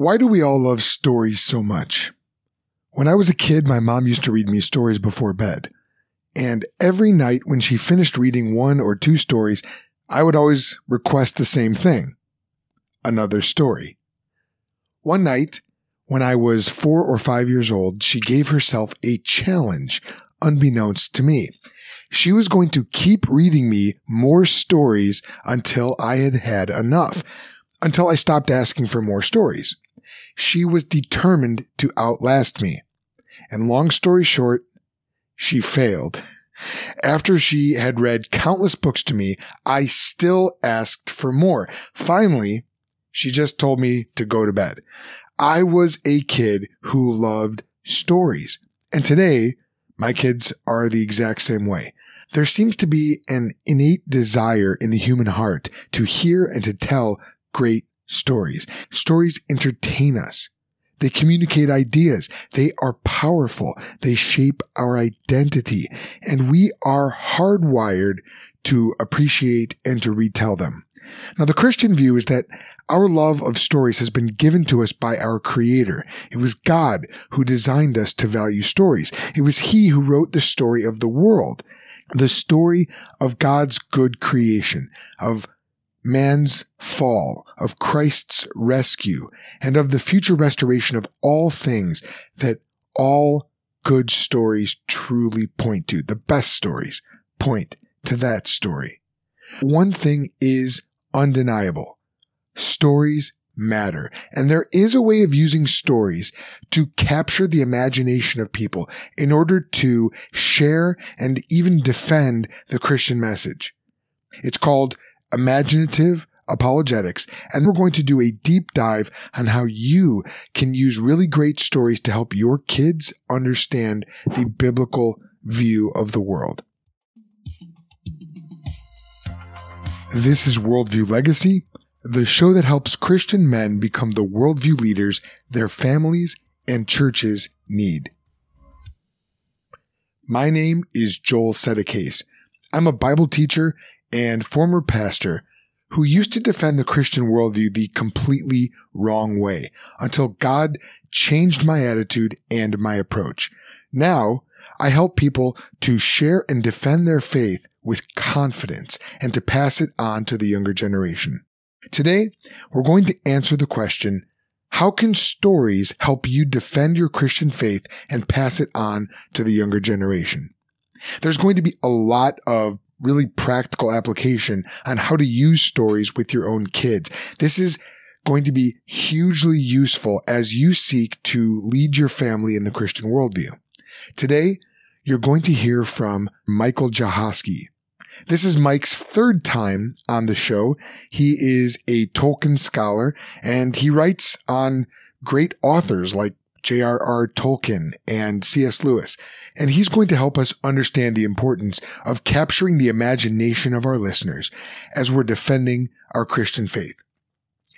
Why do we all love stories so much? When I was a kid, my mom used to read me stories before bed. And every night when she finished reading one or two stories, I would always request the same thing another story. One night, when I was four or five years old, she gave herself a challenge unbeknownst to me. She was going to keep reading me more stories until I had had enough, until I stopped asking for more stories. She was determined to outlast me. And long story short, she failed. After she had read countless books to me, I still asked for more. Finally, she just told me to go to bed. I was a kid who loved stories. And today, my kids are the exact same way. There seems to be an innate desire in the human heart to hear and to tell great stories. Stories entertain us. They communicate ideas. They are powerful. They shape our identity. And we are hardwired to appreciate and to retell them. Now, the Christian view is that our love of stories has been given to us by our Creator. It was God who designed us to value stories. It was He who wrote the story of the world, the story of God's good creation, of man's fall, of Christ's rescue, and of the future restoration of all things that all good stories truly point to. The best stories point to that story. One thing is undeniable. Stories matter. And there is a way of using stories to capture the imagination of people in order to share and even defend the Christian message. It's called imaginative apologetics. And we're going to do a deep dive on how you can use really great stories to help your kids understand the biblical view of the world. This is Worldview Legacy, the show that helps Christian men become the worldview leaders their families and churches need. My name is Joel Settecase. I'm a Bible teacher and former pastor who used to defend the Christian worldview the completely wrong way until God changed my attitude and my approach. Now, I help people to share and defend their faith with confidence and to pass it on to the younger generation. Today, we're going to answer the question, how can stories help you defend your Christian faith and pass it on to the younger generation? There's going to be a lot of really practical application on how to use stories with your own kids. This is going to be hugely useful as you seek to lead your family in the Christian worldview. Today, you're going to hear from Michael Jahosky. This is Mike's third time on the show. He is a Tolkien scholar and he writes on great authors like J.R.R. Tolkien and C.S. Lewis. And he's going to help us understand the importance of capturing the imagination of our listeners as we're defending our Christian faith.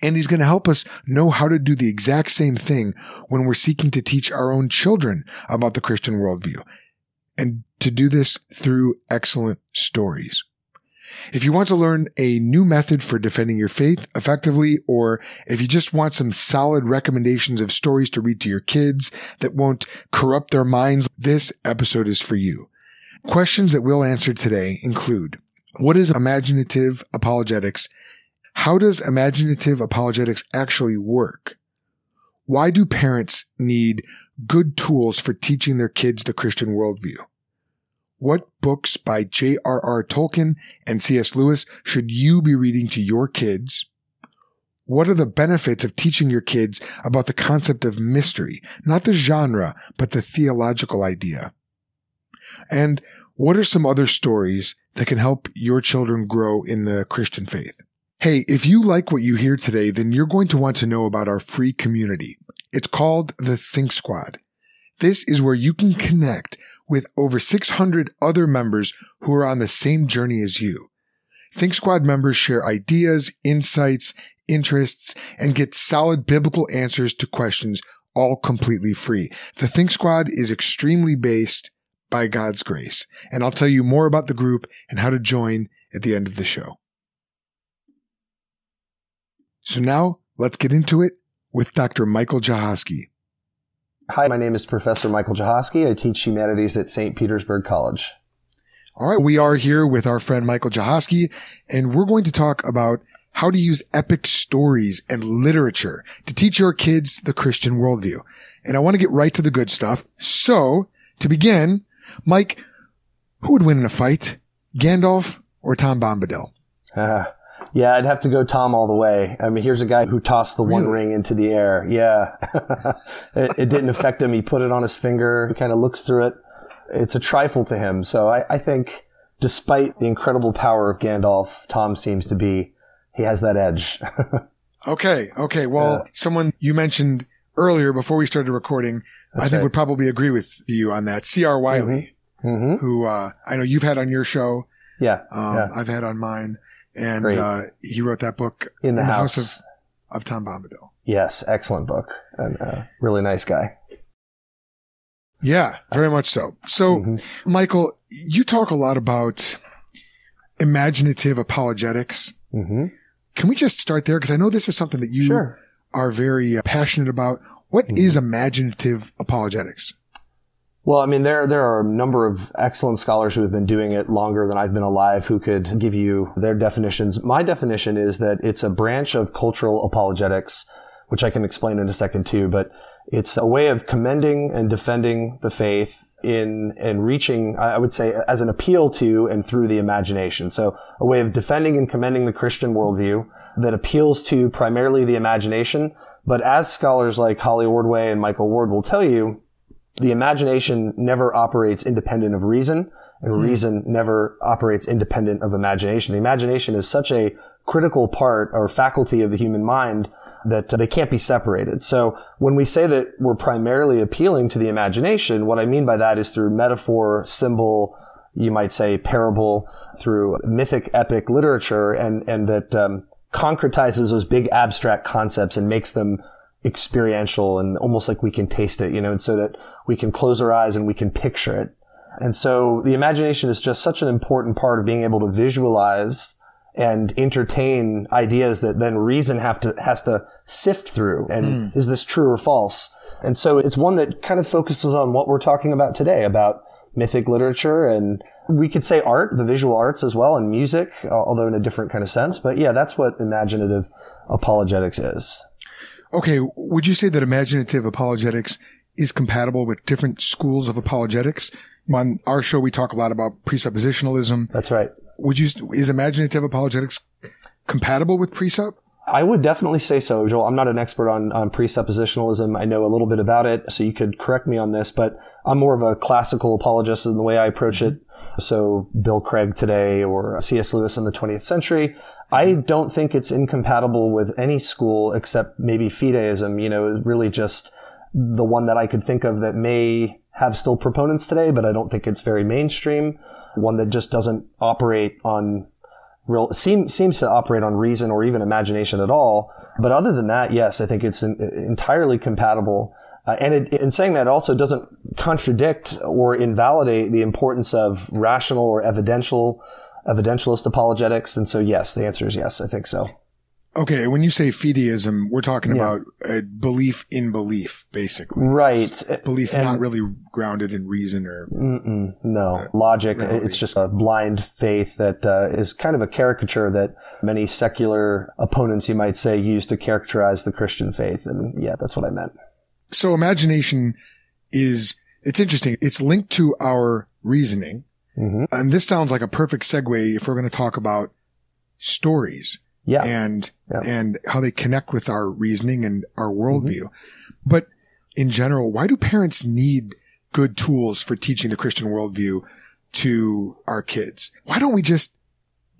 And he's going to help us know how to do the exact same thing when we're seeking to teach our own children about the Christian worldview. And to do this through excellent stories. If you want to learn a new method for defending your faith effectively, or if you just want some solid recommendations of stories to read to your kids that won't corrupt their minds, this episode is for you. Questions that we'll answer today include What is imaginative apologetics? How does imaginative apologetics actually work? Why do parents need good tools for teaching their kids the Christian worldview? What books by J.R.R. Tolkien and C.S. Lewis should you be reading to your kids? What are the benefits of teaching your kids about the concept of mystery, not the genre, but the theological idea? And what are some other stories that can help your children grow in the Christian faith? Hey, if you like what you hear today, then you're going to want to know about our free community. It's called the Think Squad. This is where you can connect with over 600 other members who are on the same journey as you. Think Squad members share ideas, insights, interests, and get solid biblical answers to questions all completely free. The Think Squad is extremely based by God's grace, and I'll tell you more about the group and how to join at the end of the show. So now let's get into it with Dr. Michael Jahosky. Hi, my name is Professor Michael Jahosky. I teach humanities at St. Petersburg College. All right, we are here with our friend Michael Jahosky, and we're going to talk about how to use epic stories and literature to teach your kids the Christian worldview. And I want to get right to the good stuff. So, to begin, Mike, who would win in a fight? Gandalf or Tom Bombadil? yeah, I'd have to go Tom all the way. I mean, here's a guy who tossed the really? one ring into the air. Yeah. it, it, didn't affect him. He put it on his finger. He kind of looks through it. It's a trifle to him. So I, I think despite the incredible power of Gandalf, Tom seems to be, he has that edge. okay. Okay. Well, someone you mentioned earlier before we started recording, That's I think right. would probably agree with you on that. C.R. Wiley, mm-hmm. Mm-hmm. who uh, I know you've had on your show. Yeah, um, yeah. I've had on mine, and uh, he wrote that book in the, in the house. house. of of Tom Bombadil. Yes, excellent book, and uh, really nice guy. Yeah, very much so. So, mm-hmm. Michael, you talk a lot about imaginative apologetics. Mm-hmm. Can we just start there? Because I know this is something that you sure. are very uh, passionate about. What mm-hmm. is imaginative apologetics? Well, I mean, there there are a number of excellent scholars who have been doing it longer than I've been alive who could give you their definitions. My definition is that it's a branch of cultural apologetics, which I can explain in a second too, but it's a way of commending and defending the faith in and reaching, I would say, as an appeal to and through the imagination. So a way of defending and commending the Christian worldview that appeals to primarily the imagination. But as scholars like Holly Ordway and Michael Ward will tell you, the imagination never operates independent of reason, and mm. reason never operates independent of imagination. The imagination is such a critical part or faculty of the human mind that they can't be separated. So when we say that we're primarily appealing to the imagination, what I mean by that is through metaphor, symbol, you might say parable, through mythic epic literature, and and that um, concretizes those big abstract concepts and makes them experiential and almost like we can taste it, you know, and so that we can close our eyes and we can picture it. And so the imagination is just such an important part of being able to visualize and entertain ideas that then reason have to has to sift through and mm. is this true or false and so it's one that kind of focuses on what we're talking about today about mythic literature and we could say art the visual arts as well and music although in a different kind of sense but yeah that's what imaginative apologetics is okay would you say that imaginative apologetics is compatible with different schools of apologetics. On our show, we talk a lot about presuppositionalism. That's right. Would you, is imaginative apologetics compatible with presup? I would definitely say so, Joel. I'm not an expert on, on presuppositionalism. I know a little bit about it, so you could correct me on this, but I'm more of a classical apologist in the way I approach it. So Bill Craig today or C.S. Lewis in the 20th century. I don't think it's incompatible with any school except maybe fideism, you know, really just the one that I could think of that may have still proponents today, but I don't think it's very mainstream. One that just doesn't operate on real, seem, seems to operate on reason or even imagination at all. But other than that, yes, I think it's in, entirely compatible. Uh, and it, in saying that, it also doesn't contradict or invalidate the importance of rational or evidential, evidentialist apologetics. And so, yes, the answer is yes, I think so. Okay, when you say fideism, we're talking yeah. about a belief in belief, basically. Right. It's belief and not really grounded in reason or. no. Uh, Logic. Reality. It's just a blind faith that uh, is kind of a caricature that many secular opponents, you might say, use to characterize the Christian faith. And yeah, that's what I meant. So imagination is, it's interesting. It's linked to our reasoning. Mm-hmm. And this sounds like a perfect segue if we're going to talk about stories yeah. and yeah. and how they connect with our reasoning and our worldview. Mm-hmm. But in general, why do parents need good tools for teaching the Christian worldview to our kids? Why don't we just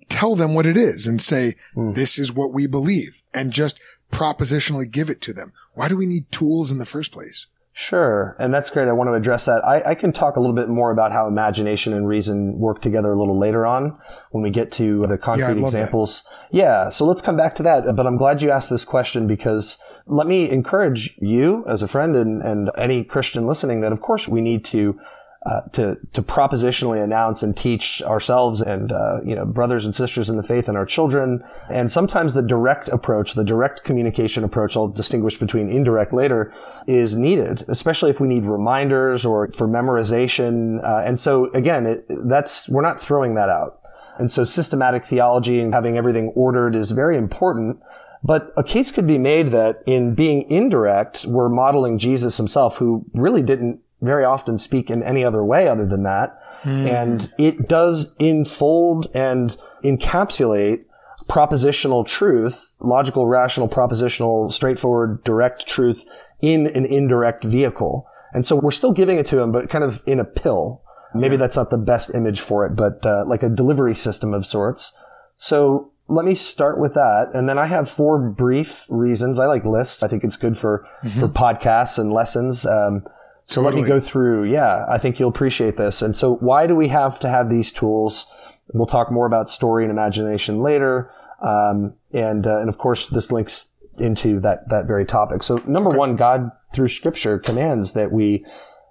tell them what it is and say, mm. this is what we believe and just propositionally give it to them? Why do we need tools in the first place? Sure, and that's great. I want to address that. I, I, can talk a little bit more about how imagination and reason work together a little later on when we get to the concrete yeah, examples. That. Yeah, so let's come back to that. But I'm glad you asked this question because let me encourage you as a friend and, and any Christian listening that, of course, we need to uh, to to propositionally announce and teach ourselves and uh, you know brothers and sisters in the faith and our children. And sometimes the direct approach, the direct communication approach, I'll distinguish between indirect later, is needed, especially if we need reminders or for memorization. Uh, and so again, it, that's we're not throwing that out. And so systematic theology and having everything ordered is very important. But a case could be made that in being indirect, we're modeling Jesus himself, who really didn't very often speak in any other way other than that. Mm. And it does enfold and encapsulate propositional truth, logical, rational, propositional, straightforward, direct truth in an indirect vehicle. And so we're still giving it to him, but kind of in a pill. Maybe yeah. that's not the best image for it, but uh, like a delivery system of sorts. So let me start with that. And then I have four brief reasons. I like lists. I think it's good for, mm-hmm. for podcasts and lessons. Um, so totally. let me go through. Yeah, I think you'll appreciate this. And so why do we have to have these tools? We'll talk more about story and imagination later. Um, and, uh, and of course, this links into that, that very topic. So number okay. one, God through scripture commands that we,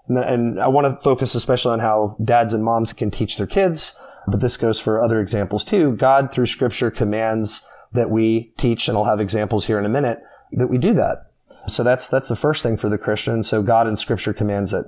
and I want to focus especially on how dads and moms can teach their kids, but this goes for other examples too. God through scripture commands that we teach, and I'll have examples here in a minute, that we do that. So that's that's the first thing for the Christian. So God in Scripture commands it.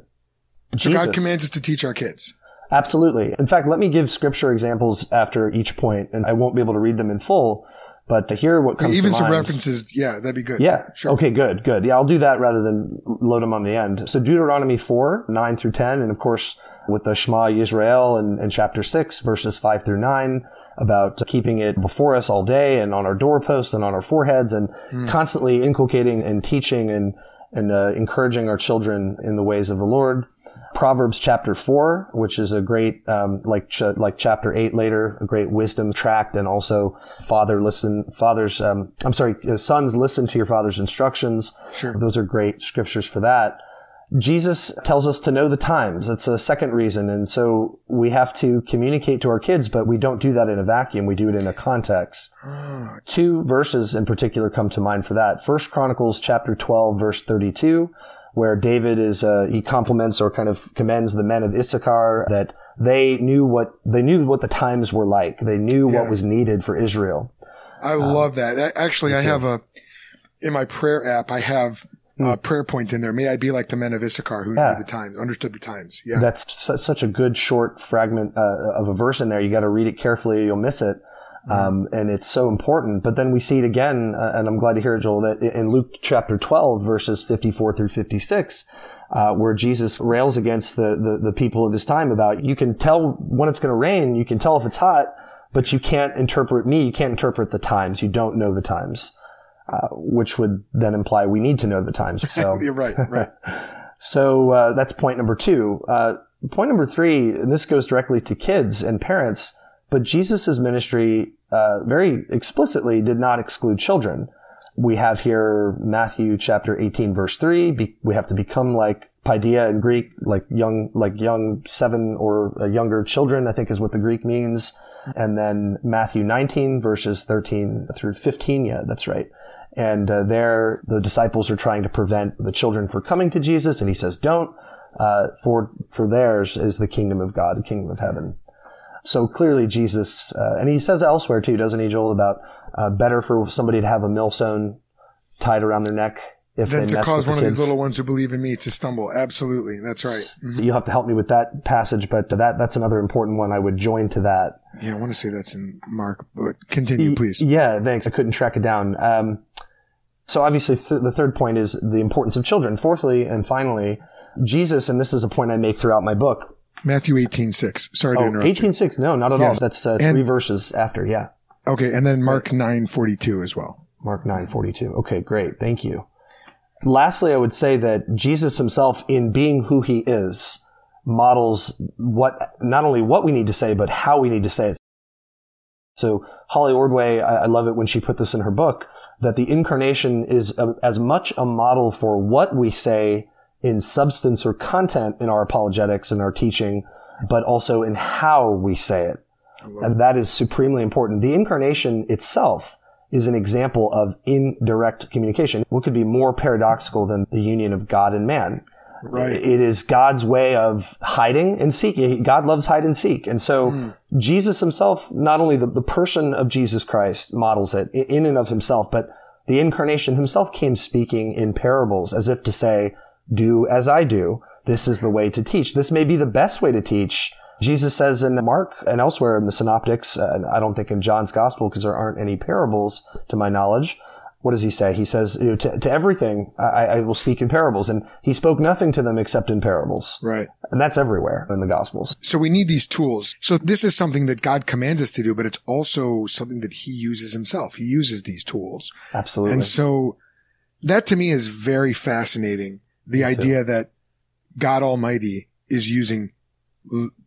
So Jesus, God commands us to teach our kids. Absolutely. In fact, let me give Scripture examples after each point, and I won't be able to read them in full. But to hear what comes even some mind, references, yeah, that'd be good. Yeah. Sure. Okay, good, good. Yeah, I'll do that rather than load them on the end. So Deuteronomy 4, 9 through 10, and of course, with the Shema Yisrael and, and chapter 6, verses 5 through 9, about keeping it before us all day and on our doorposts and on our foreheads and mm. constantly inculcating and teaching and, and uh, encouraging our children in the ways of the Lord. Proverbs chapter four, which is a great, um, like ch- like chapter eight later, a great wisdom tract, and also father listen, fathers. Um, I'm sorry, uh, sons listen to your father's instructions. Sure, those are great scriptures for that. Jesus tells us to know the times. That's a second reason. And so we have to communicate to our kids, but we don't do that in a vacuum. We do it in a context. Ah. Two verses in particular come to mind for that. First Chronicles chapter 12, verse 32, where David is, uh, he compliments or kind of commends the men of Issachar that they knew what, they knew what the times were like. They knew yeah. what was needed for Israel. I um, love that. Actually, I have a, in my prayer app, I have uh, hmm. prayer point in there. May I be like the men of Issachar who yeah. knew the times, understood the times. Yeah, that's su- such a good short fragment uh, of a verse in there. You got to read it carefully, you'll miss it. Hmm. Um, and it's so important. But then we see it again, uh, and I'm glad to hear it, Joel, that in Luke chapter 12, verses 54 through 56, uh, where Jesus rails against the, the, the people of his time about you can tell when it's going to rain, you can tell if it's hot, but you can't interpret me, you can't interpret the times. You don't know the times. Uh, which would then imply we need to know the times. So you're right, right. so uh, that's point number two. Uh, point number three, and this goes directly to kids and parents, but Jesus' ministry uh, very explicitly did not exclude children. We have here Matthew chapter 18, verse three. Be- we have to become like paideia in Greek, like young, like young seven or uh, younger children. I think is what the Greek means. And then Matthew 19, verses 13 through 15. Yeah, that's right. And uh, there, the disciples are trying to prevent the children from coming to Jesus, and he says, "Don't, uh, for for theirs is the kingdom of God, the kingdom of heaven." So clearly, Jesus, uh, and he says elsewhere too, doesn't he, Joel, about uh, better for somebody to have a millstone tied around their neck if than to cause one of these little ones who believe in me to stumble. Absolutely, that's right. Mm-hmm. you have to help me with that passage, but that that's another important one. I would join to that. Yeah, I want to say that's in Mark, but continue, please. Yeah, thanks. I couldn't track it down. Um, so obviously, th- the third point is the importance of children. Fourthly, and finally, Jesus, and this is a point I make throughout my book. Matthew 18, 6. Sorry oh, to interrupt. 18, 6. No, not at yes. all. That's uh, three verses after. Yeah. Okay. And then Mark 9, 42 as well. Mark 9, 42. Okay, great. Thank you. Lastly, I would say that Jesus himself, in being who he is, models what, not only what we need to say, but how we need to say it. So Holly Ordway, I, I love it when she put this in her book that the incarnation is a, as much a model for what we say in substance or content in our apologetics and our teaching, but also in how we say it. And that is supremely important. The incarnation itself is an example of indirect communication. What could be more paradoxical than the union of God and man? Right. It is God's way of hiding and seeking. God loves hide and seek. And so Mm. Jesus himself, not only the, the person of Jesus Christ models it in and of himself, but the incarnation himself came speaking in parables as if to say, do as I do. This is the way to teach. This may be the best way to teach. Jesus says in Mark and elsewhere in the synoptics, uh, I don't think in John's gospel because there aren't any parables to my knowledge. What does he say? He says, you know, to, to everything, I, I will speak in parables. And he spoke nothing to them except in parables. Right. And that's everywhere in the gospels. So we need these tools. So this is something that God commands us to do, but it's also something that he uses himself. He uses these tools. Absolutely. And so that to me is very fascinating. The idea that God Almighty is using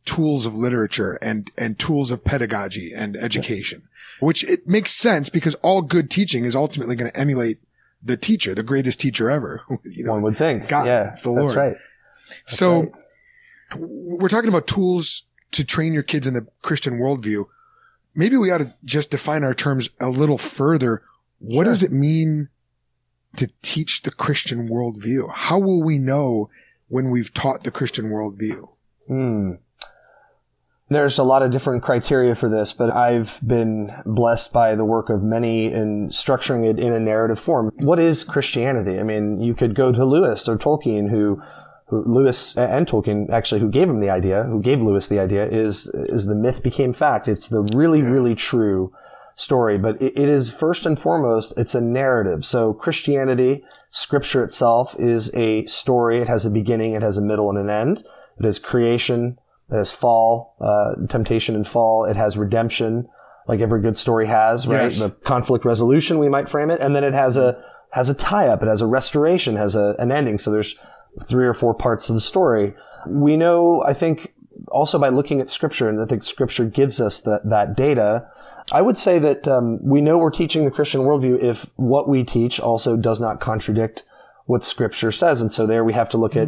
tools of literature and, and tools of pedagogy and education, which it makes sense because all good teaching is ultimately going to emulate the teacher, the greatest teacher ever. You know, One would think. God, yeah, it's the Lord. That's right. so right. we're talking about tools to train your kids in the Christian worldview. Maybe we ought to just define our terms a little further. What Sure. does it mean to teach the Christian worldview? How will we know when we've taught the Christian worldview? Hmm. There's a lot of different criteria for this, but I've been blessed by the work of many in structuring it in a narrative form. What is Christianity? I mean, you could go to Lewis or Tolkien, who, who Lewis and Tolkien actually, who gave him the idea, who gave Lewis the idea, is is the myth became fact. It's the really, really true story, but it, it is first and foremost, it's a narrative. So Christianity, Scripture itself, is a story. It has a beginning, it has a middle, and an end. It has creation. It has fall, uh, temptation and fall. It has redemption, like every good story has, right? Yes. The conflict resolution, we might frame it, and then it has a has a tie up. It has a restoration, has a, an ending. So there's three or four parts of the story. We know, I think, also by looking at Scripture, and I think Scripture gives us that that data. I would say that um, we know we're teaching the Christian worldview if what we teach also does not contradict what Scripture says, and so there we have to look at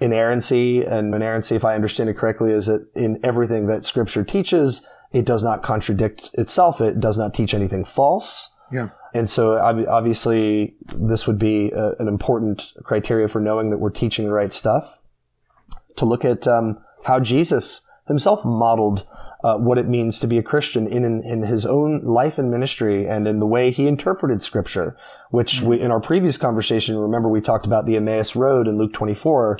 inerrancy. And inerrancy, if I understand it correctly, is that in everything that Scripture teaches, it does not contradict itself. It does not teach anything false. Yeah. And so obviously this would be a, an important criteria for knowing that we're teaching the right stuff. To look at um, how Jesus himself modeled uh, what it means to be a Christian in, in in his own life and ministry, and in the way he interpreted Scripture. Which we, in our previous conversation, remember we talked about the Emmaus Road in Luke 24,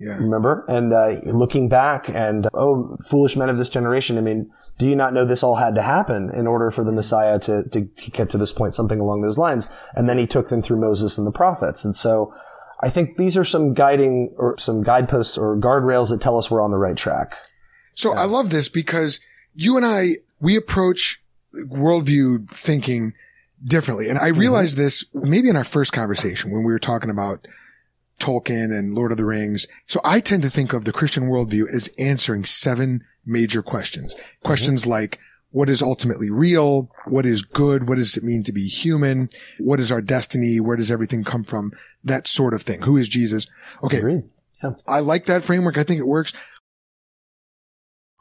Yeah. remember? And uh, looking back, and oh, foolish men of this generation. I mean, do you not know this all had to happen in order for the Messiah to, to get to this point? Something along those lines. And then he took them through Moses and the prophets. And so I think these are some guiding or some guideposts or guardrails that tell us we're on the right track. So I love this because you and I, we approach worldview thinking differently. And I realized this maybe in our first conversation when we were talking about Tolkien and Lord of the Rings. So I tend to think of the Christian worldview as answering seven major questions. Questions mm-hmm. like, what is ultimately real? What is good? What does it mean to be human? What is our destiny? Where does everything come from? That sort of thing. Who is Jesus? Okay. Agreed. I like that framework. I think it works.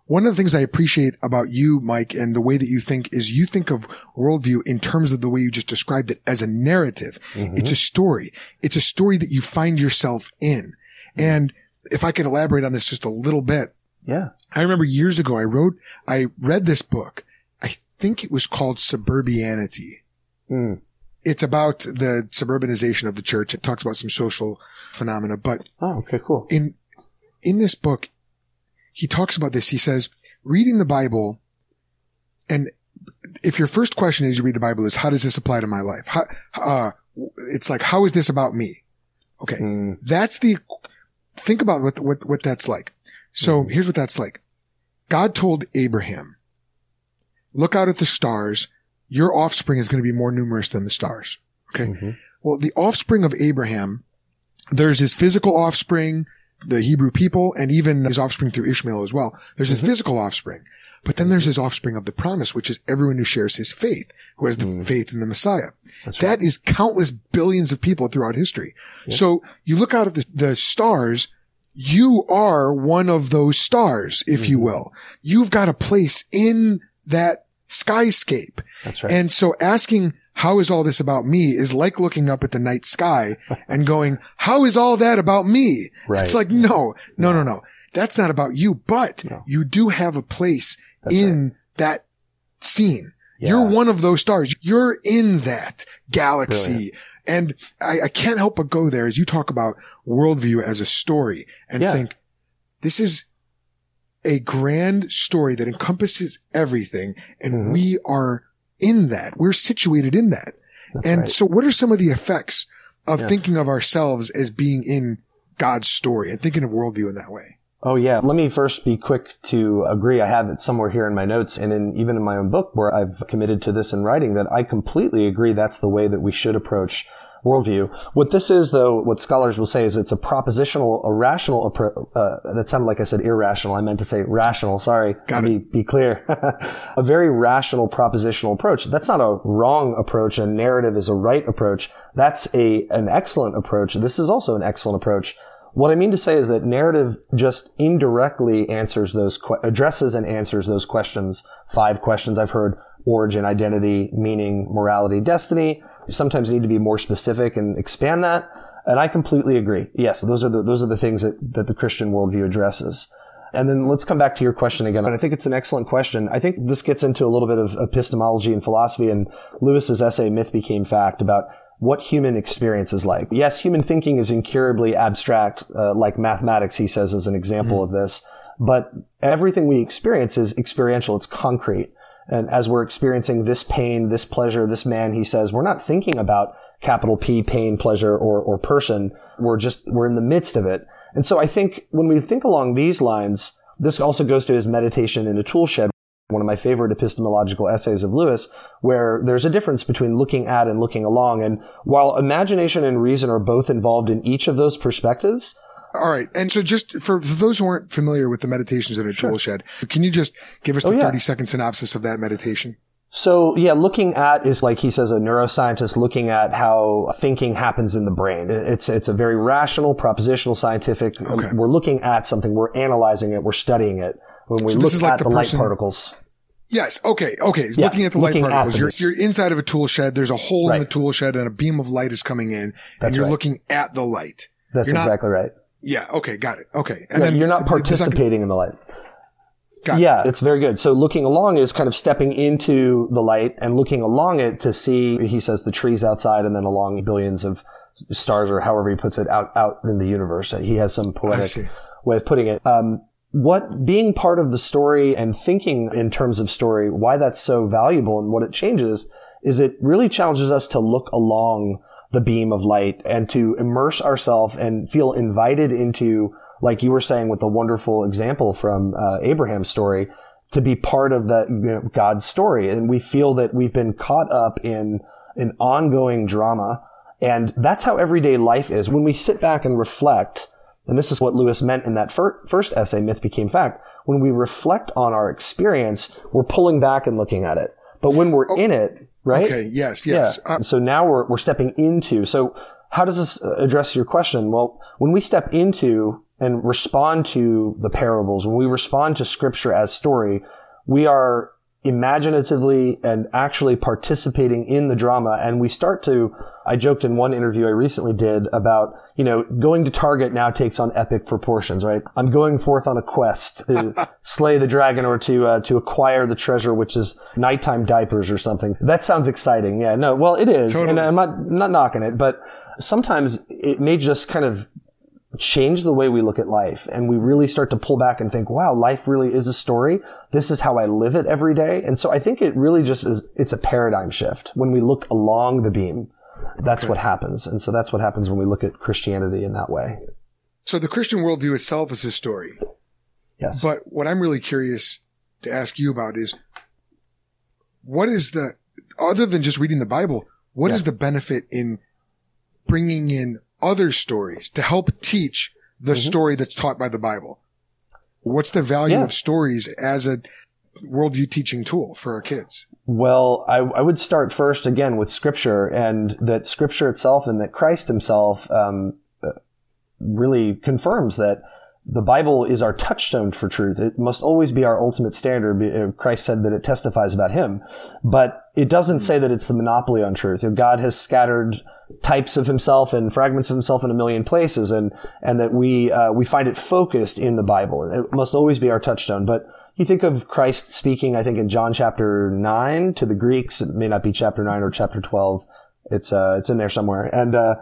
One of the things I appreciate about you, Mike, and the way that you think is you think of worldview in terms of the way you just described it as a narrative. It's a story. It's a story that you find yourself in. And if I could elaborate on this just a little bit, Yeah. I remember years ago I wrote, I read this book. I think it was called Suburbianity. Mm. It's about the suburbanization of the church. It talks about some social phenomena, but Oh, okay, cool. in in this book, he talks about this. He says, reading the Bible, and if your first question as you read the Bible is, how does this apply to my life? How, uh, it's like, how is this about me? Okay. Mm. That's the, think about what, what, what that's like. So here's what that's like. God told Abraham, look out at the stars. Your offspring is going to be more numerous than the stars. Okay. Mhm. Well, the offspring of Abraham, there's his physical offspring, the Hebrew people, and even his offspring through Ishmael as well. There's his mm-hmm. physical offspring. But then there's his offspring of the promise, which is everyone who shares his faith, who has the mm-hmm. faith in the Messiah. That's That is countless billions of people throughout history. So you look out at the, the stars, you are one of those stars, if you mm-hmm. will. You've got a place in that skyscape. That's right. And so asking, how is all this about me is like looking up at the night sky and going, how is all that about me? Right. It's like, no, no, no, no. That's not about you, but No. you do have a place That's in that scene. Yeah. You're one of those stars. You're in that galaxy. Brilliant. And I, I can't help but go there as you talk about worldview as a story and Yeah. think this is a grand story that encompasses everything. And Mhm. we are in that. We're situated in that. That's and right. so what are some of the effects of Yeah. thinking of ourselves as being in God's story and thinking of worldview in that way? Oh yeah. Let me first be quick to agree. I have it somewhere here in my notes and in, even in my own book where I've committed to this in writing that I completely agree that's the way that we should approach worldview. What this is though, what scholars will say is it's a propositional, a rational approach. Uh, that sounded like I said irrational. I meant to say rational. Sorry. Got Let me be clear. a very rational propositional approach. That's not a wrong approach. A narrative is a right approach. That's a, an excellent approach. This is also an excellent approach. What I mean to say is that narrative just indirectly answers those, que- addresses and answers those questions. Five questions I've heard origin, identity, meaning, morality, destiny. You sometimes need to be more specific and expand that. And I completely agree. Yes, those are the, those are the things that, that the Christian worldview addresses. And then let's come back to your question again. And I think it's an excellent question. I think this gets into a little bit of epistemology and philosophy and Lewis's essay, Myth Became Fact, about what human experience is like. Yes, human thinking is incurably abstract, uh, like mathematics, he says, as an example of this. But everything we experience is experiential. It's concrete. And as we're experiencing this pain, this pleasure, this man, he says, we're not thinking about capital P, pain, pleasure, or, or person. We're just, we're in the midst of it. And so I think when we think along these lines, this also goes to his meditation in a tool shed, one of my favorite epistemological essays of Lewis, where there's a difference between looking at and looking along. And while imagination and reason are both involved in each of those perspectives, All right. And so just for, those who aren't familiar with the meditations in a tool shed, can you just give us Oh, the yeah. 30 second synopsis of that meditation? So yeah, looking at is like he says, a neuroscientist looking at how thinking happens in the brain. It's it's a very rational, propositional, scientific. Okay. We're looking at something, we're analyzing it, we're studying it. When we So this look is like at the the, light particles, Yes. Okay. Okay. Yeah, looking at the light at particles, them. you're, you're inside of a tool shed. There's a hole in the tool shed and a beam of light is coming in and you're right. looking at the light. that's You're not- exactly right. Yeah. Okay. Got it. Okay. And Yeah, you're not the- the participating in the light. Got it. Yeah, it's very good. So looking along is kind of stepping into the light and looking along it to see, he says, the trees outside and then along billions of stars or however he puts it out, out in the universe. He has some poetic way of putting it. Um, what being part of the story and thinking in terms of story, why that's so valuable and what it changes is it really challenges us to look along the beam of light and to immerse ourselves and feel invited into, like you were saying with the wonderful example from uh, Abraham's story, to be part of that you know, God's story. And we feel that we've been caught up in an ongoing drama. And that's how everyday life is. When we sit back and reflect, and this is what Lewis meant in that fir- first essay, Myth Became Fact. When we reflect on our experience, we're pulling back and looking at it. But when we're in it, right? Okay. Yes. Yes. Yeah. Uh, so now we're, we're stepping into. So how does this address your question? Well, when we step into and respond to the parables, when we respond to scripture as story, we are imaginatively and actually participating in the drama. And we start to, I joked in one interview I recently did about, you know, going to Target now takes on epic proportions, right? I'm going forth on a quest to slay the dragon or to, uh, to acquire the treasure, which is nighttime diapers or something. That sounds exciting. Yeah, no, well, it is. Totally. And I'm not, not knocking it, but sometimes it may just kind of change the way we look at life. And we really start to pull back and think wow life really is a story. This is how i live it every day. And so i think it really just is it's a paradigm shift. When we look along the beam that's what happens. And so that's what happens when we look at christianity in that way. So the Christian worldview itself is a story. yes. But what I'm really curious to ask you about is what is the, other than just reading the Bible, what is Yeah. the benefit in bringing in other stories to help teach the Mhm. story that's taught by the Bible? What's the value Yeah. of stories as a worldview teaching tool for our kids? Well, I, I would start first again with Scripture, and that Scripture itself and that Christ Himself um, uh, really confirms that the Bible is our touchstone for truth. It must always be our ultimate standard. Uh, Christ said that it testifies about Him, but it doesn't say that it's the monopoly on truth. God has scattered types of Himself and fragments of Himself in a million places, and and that we uh, we find it focused in the Bible. It must always be our touchstone. But you think of Christ speaking, I think in John chapter nine to the Greeks. It may not be chapter nine or chapter twelve. It's uh, it's in there somewhere, and. Uh,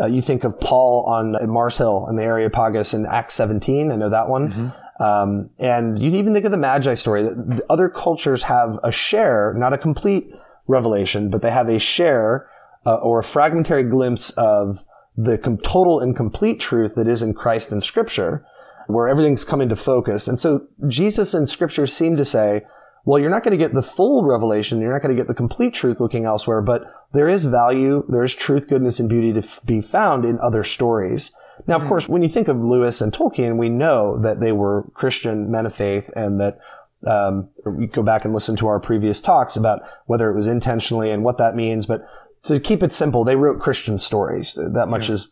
uh, you think of Paul on Mars Hill in the Areopagus in Acts 17. I know that one. Mm-hmm. Um, and you even think of the Magi story. The other cultures have a share, not a complete revelation, but they have a share uh, or a fragmentary glimpse of the com- total and complete truth that is in Christ and Scripture, where everything's come into focus. And so Jesus and Scripture seem to say, well, you're not going to get the full revelation. You're not going to get the complete truth looking elsewhere, but there is value, there is truth, goodness, and beauty to f- be found in other stories. Now, of hmm. course, when you think of Lewis and Tolkien, we know that they were Christian men of faith and that um, we go back and listen to our previous talks about whether it was intentionally and what that means. But to keep it simple, they wrote Christian stories. That much yeah. is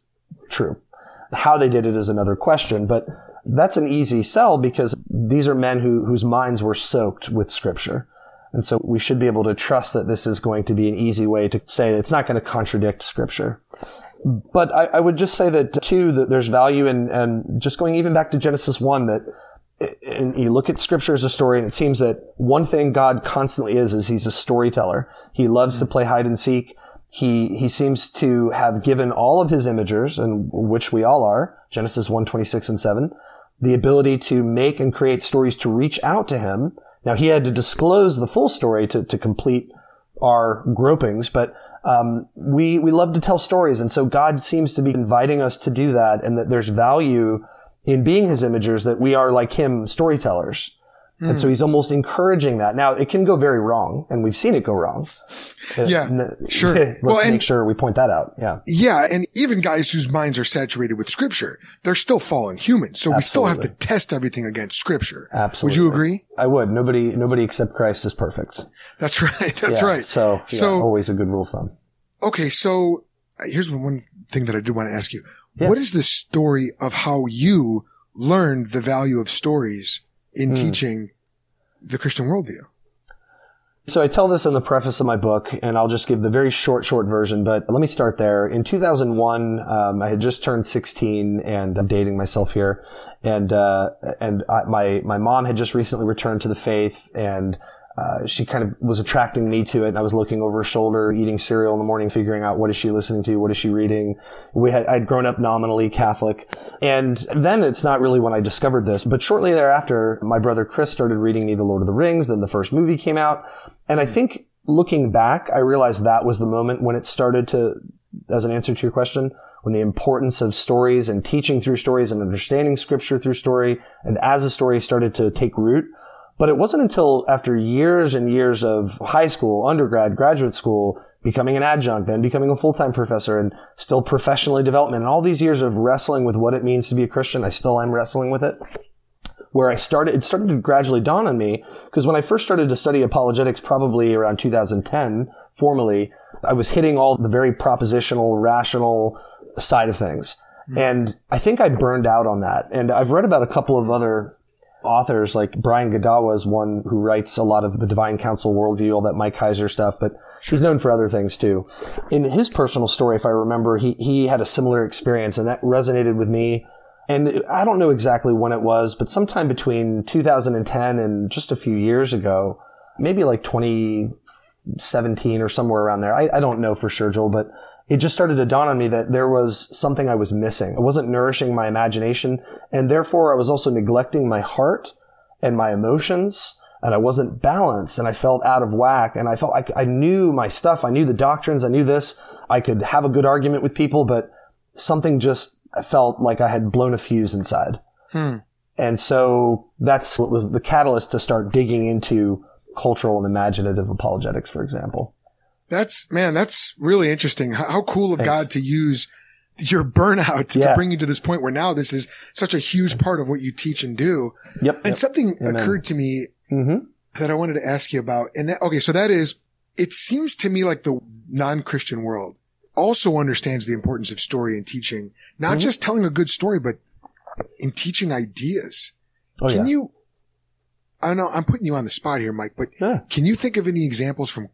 true. How they did it is another question, but that's an easy sell because these are men who, whose minds were soaked with scripture. And so we should be able to trust that this is going to be an easy way to say it's not going to contradict scripture. But I, I would just say that too, that there's value in, and just going even back to Genesis 1, that and you look at scripture as a story and it seems that one thing God constantly is, is he's a storyteller. He loves mm-hmm. to play hide and seek. He, he seems to have given all of his imagers, and which we all are, Genesis 1, 26 and 7, the ability to make and create stories to reach out to him. Now he had to disclose the full story to, to complete our gropings, but um, we we love to tell stories, and so God seems to be inviting us to do that, and that there's value in being His imagers. That we are like Him, storytellers. Mm. And so hmm. he's almost encouraging that. Now it can go very wrong, and we've seen it go wrong. Yeah, sure. Let's well, and, make sure we point that out. Yeah. Yeah, and even guys whose minds are saturated with scripture, they're still fallen humans. So Absolutely. we still have to test everything against scripture. Absolutely. Would you agree? I would. Nobody, nobody except Christ is perfect. That's right. That's yeah, right. So, yeah, so always a good rule of thumb. Okay, so uh, here's one thing that I did want to ask you. Yeah. What is the story of how you learned the value of stories in mm. teaching the Christian worldview? So I tell this in the preface of my book, and I'll just give the very short, short version. But let me start there. In 2001, um, I had just turned 16, and I'm dating myself here. And uh, and I, my my mom had just recently returned to the faith, and uh, she kind of was attracting me to it. And I was looking over her shoulder, eating cereal in the morning, figuring out what is she listening to, what is she reading. We had I'd grown up nominally Catholic, and then it's not really when I discovered this, but shortly thereafter, my brother Chris started reading me The Lord of the Rings. Then the first movie came out, and I think looking back, I realized that was the moment when it started to, as an answer to your question, when the importance of stories and teaching through stories and understanding scripture through story, and as a story started to take root, but it wasn't until after years and years of high school, undergrad, graduate school, becoming an adjunct, then becoming a full-time professor and still professionally development and all these years of wrestling with what it means to be a Christian, I still am wrestling with it. Where I started, it started to gradually dawn on me because when I first started to study apologetics, probably around 2010, formally, I was hitting all the very propositional, rational side of things. Mm-hmm. And I think I burned out on that. And I've read about a couple of other authors like Brian Godawa is one who writes a lot of the Divine Council worldview, all that Mike Heiser stuff, but he's known for other things too. In his personal story, if I remember, he, he had a similar experience and that resonated with me. And I don't know exactly when it was, but sometime between 2010 and just a few years ago, maybe like 2017 or somewhere around there. I, I don't know for sure, Joel, but it just started to dawn on me that there was something I was missing. I wasn't nourishing my imagination, and therefore I was also neglecting my heart and my emotions, and I wasn't balanced, and I felt out of whack, and I felt I, I knew my stuff, I knew the doctrines, I knew this, I could have a good argument with people, but something just felt like I had blown a fuse inside. Hmm. And so that's what was the catalyst to start digging into cultural and imaginative apologetics, for example. That's man, that's really interesting. How, cool of Thanks. God to use your burnout yeah. to bring you to this point where now this is such a huge part of what you teach and do. Yep. And yep. something Amen. occurred to me mm-hmm. that I wanted to ask you about. And that, okay, so that is, it seems to me like the non-Christian world also understands the importance of story and teaching, not mm-hmm. just telling a good story, but in teaching ideas. Oh, can yeah. you? I don't know I'm putting you on the spot here, Mike, but Yeah. can you think of any examples from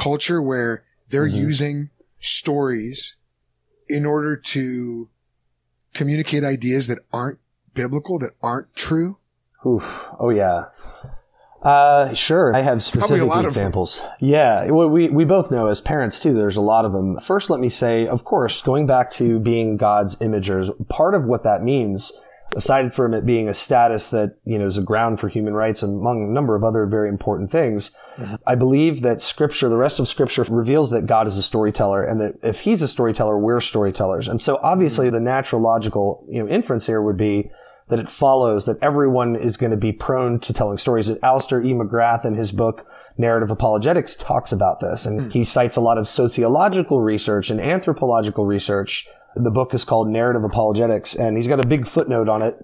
culture where they're Mhm. using stories in order to communicate ideas that aren't biblical, that aren't true? Oof. Oh yeah. Uh, sure. I have specific lot of them. examples. Yeah. Well, we, we both know as parents too, there's a lot of them. First, let me say, of course, going back to being God's imagers, part of what that means, aside from it being a status that, you know, is a ground for human rights and among a number of other very important things, Mm-hmm. I believe that scripture, the rest of scripture reveals that God is a storyteller and that if he's a storyteller, we're storytellers. And so obviously Mm-hmm. the natural logical, you know, inference here would be that it follows that everyone is going to be prone to telling stories. that Alister E. McGrath in his book, Narrative Apologetics, talks about this. And he cites a lot of sociological research and anthropological research. The book is called Narrative Apologetics, and he's got a big footnote on it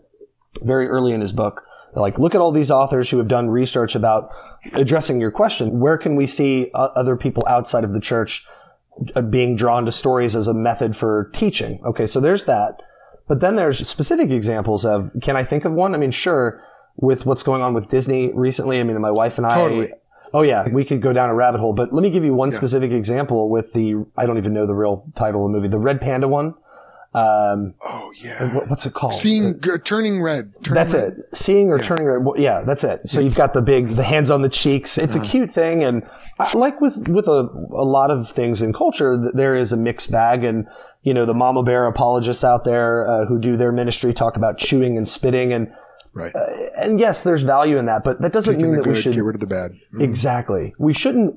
very early in his book. Like, look at all these authors who have done research about addressing your question. Where can we see uh, other people outside of the church uh, being drawn to stories as a method for teaching? Okay, so there's that. But then there's specific examples of, can I think of one? I mean, sure, with what's going on with Disney recently. I mean, my wife and I. Totally. Oh yeah, we could go down a rabbit hole, but let me give you one Yeah. specific example with the I don't even know the real title of the movie, the Red Panda one. Um, Oh yeah. what, what's it called? Seeing g- turning red. Turning That's red. it. Seeing or turning red. well, Yeah, that's it. So you've got the big, the hands on the cheeks. It's a cute thing, and I, like with with a, a lot of things in culture, there is a mixed bag, and you know the mama bear apologists out there uh, who do their ministry talk about chewing and spitting, and Right. Uh, and yes, there's value in that, but that doesn't Taking mean that we good, should get rid of the bad. Mm. Exactly. We shouldn't,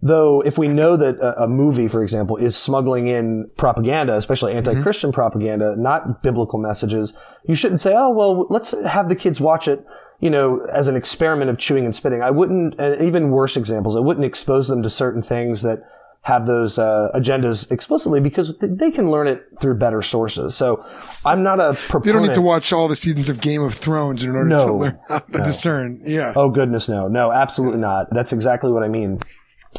though, if we know that a, a movie, for example, is smuggling in propaganda, especially mm-hmm. anti Christian propaganda, not biblical messages, you shouldn't say, oh, well, let's have the kids watch it. You know, as an experiment of chewing and spitting, I wouldn't. And even worse examples, I wouldn't expose them to certain things that have those uh, agendas explicitly because th- they can learn it through better sources. So, I'm not a proponent. They don't need to watch all the seasons of Game of Thrones in order to No. learn how to discern. Yeah. Oh goodness, no, no, absolutely not. That's exactly what I mean.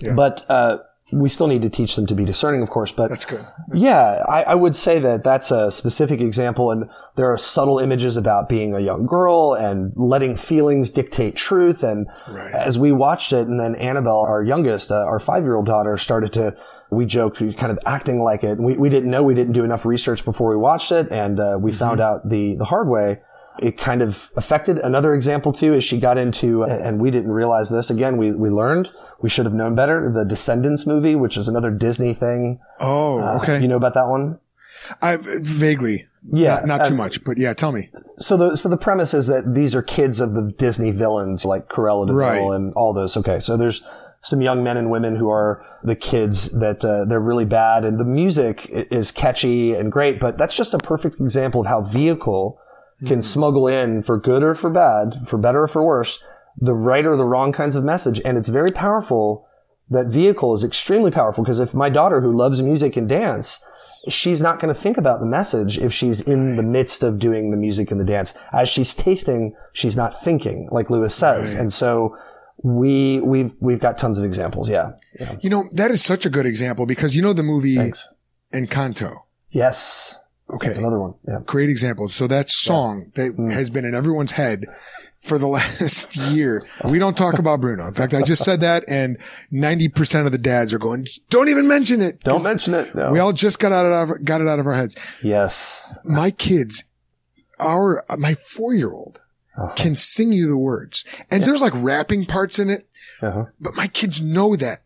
Yeah. But uh, we still need to teach them to be discerning, of course. But That's good. yeah, I, I would say that that's a specific example, and there are subtle images about being a young girl and letting feelings dictate truth. And Right. as we watched it, and then Annabelle, our youngest, uh, our five-year-old daughter, started to. We joked, we kind of acting like it. We, we didn't know, we didn't do enough research before we watched it, and uh, we found out the the hard way. It kind of affected. Another example too is she got into, and we didn't realize this. Again, we we learned we should have known better. The Descendants movie, which is another Disney thing. Oh, okay. You know about that one? I vaguely. Yeah, Not, not too um, much, but yeah, tell me. So the so the premise is that these are kids of the Disney villains like Cruella de Vil Right. and all those. Okay, so there's some young men and women who are the kids that uh, they're really bad, and the music is catchy and great, but that's just a perfect example of how vehicle can smuggle in for good or for bad, for better or for worse, the right or the wrong kinds of message, and it's very powerful. That vehicle is extremely powerful because if my daughter who loves music and dance she's not going to think about the message if she's in the midst of doing the music and the dance. As she's tasting, she's not thinking, like Lewis says. Right. And so we we've we've got tons of examples. Yeah. yeah. You know, that is such a good example because you know the movie Thanks. Encanto. Yes. Okay. That's another one. Yeah. Great example. So that song that Mm. has been in everyone's head for the last year. We don't talk about Bruno. In fact, I just said that and 90% of the dads are going, don't even mention it. Don't mention it. No. We all just got out of our, got it out of our heads. yes. My kids, our, my four year old Uh-huh. can sing you the words and there's like rapping parts in it, Uh-huh. but my kids know that.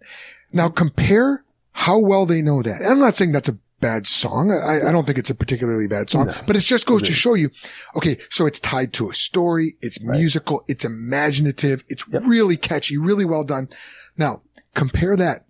Now compare how well they know that. And I'm not saying that's a bad song. I, I don't think it's a particularly bad song, No. but it just goes to show you, okay, so it's tied to a story. It's musical. It's imaginative. It's Yep. really catchy, really well done. Now compare that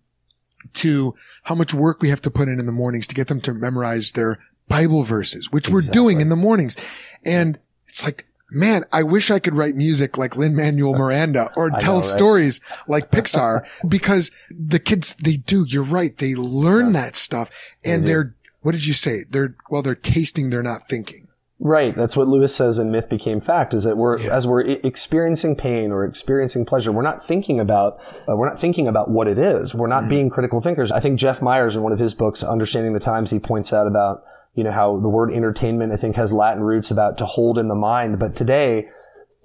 to how much work we have to put in in the mornings to get them to memorize their Bible verses, which we're doing in the mornings. And it's like, man, I wish I could write music like Lin Manuel Miranda or tell know, right? stories like Pixar because the kids, they do. You're right. They learn that stuff and they they're, what did you say? They're, well, they're tasting, they're not thinking. Right. That's what Lewis says in Myth Became Fact is that we're, Yeah. as we're experiencing pain or experiencing pleasure, we're not thinking about, uh, we're not thinking about what it is. We're Mm-hmm. not being critical thinkers. I think Jeff Myers in one of his books, Understanding the Times, he points out about, you know, how the word entertainment, I think, has Latin roots about to hold in the mind. But today,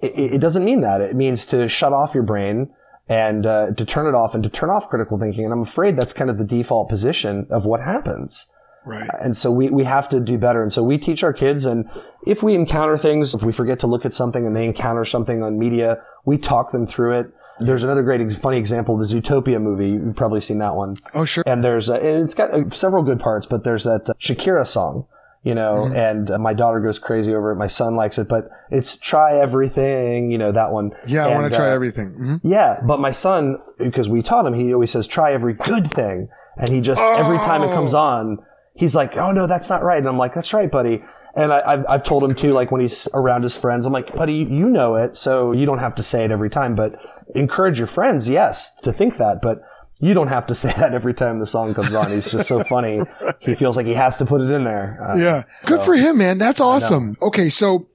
it, it doesn't mean that. It means to shut off your brain and uh, to turn it off and to turn off critical thinking. And I'm afraid that's kind of the default position of what happens. Right. And so we, we have to do better. And so we teach our kids. And if we encounter things, if we forget to look at something and they encounter something on media, we talk them through it. There's another great, funny example, the Zootopia movie. You've probably seen that one. Oh, sure. And there's, uh, it's got uh, several good parts, but there's that uh, Shakira song, you know, and uh, my daughter goes crazy over it. My son likes it, but it's try everything, you know, that one. Yeah, I want to try uh, everything. Mhm. yeah, but my son, because we taught him, he always says, try every good thing. And he just, every time it comes Oh. on, he's like, oh no, that's not right. And I'm like, that's right, buddy. And I, I've, I've told him too, like when he's around his friends, I'm like, buddy, you know it, so you don't have to say it every time, but encourage your friends, yes, to think that, but you don't have to say that every time the song comes on. He's just so funny. He feels like he has to put it in there. Uh, Yeah. Good so- for him, man. That's awesome. Okay. So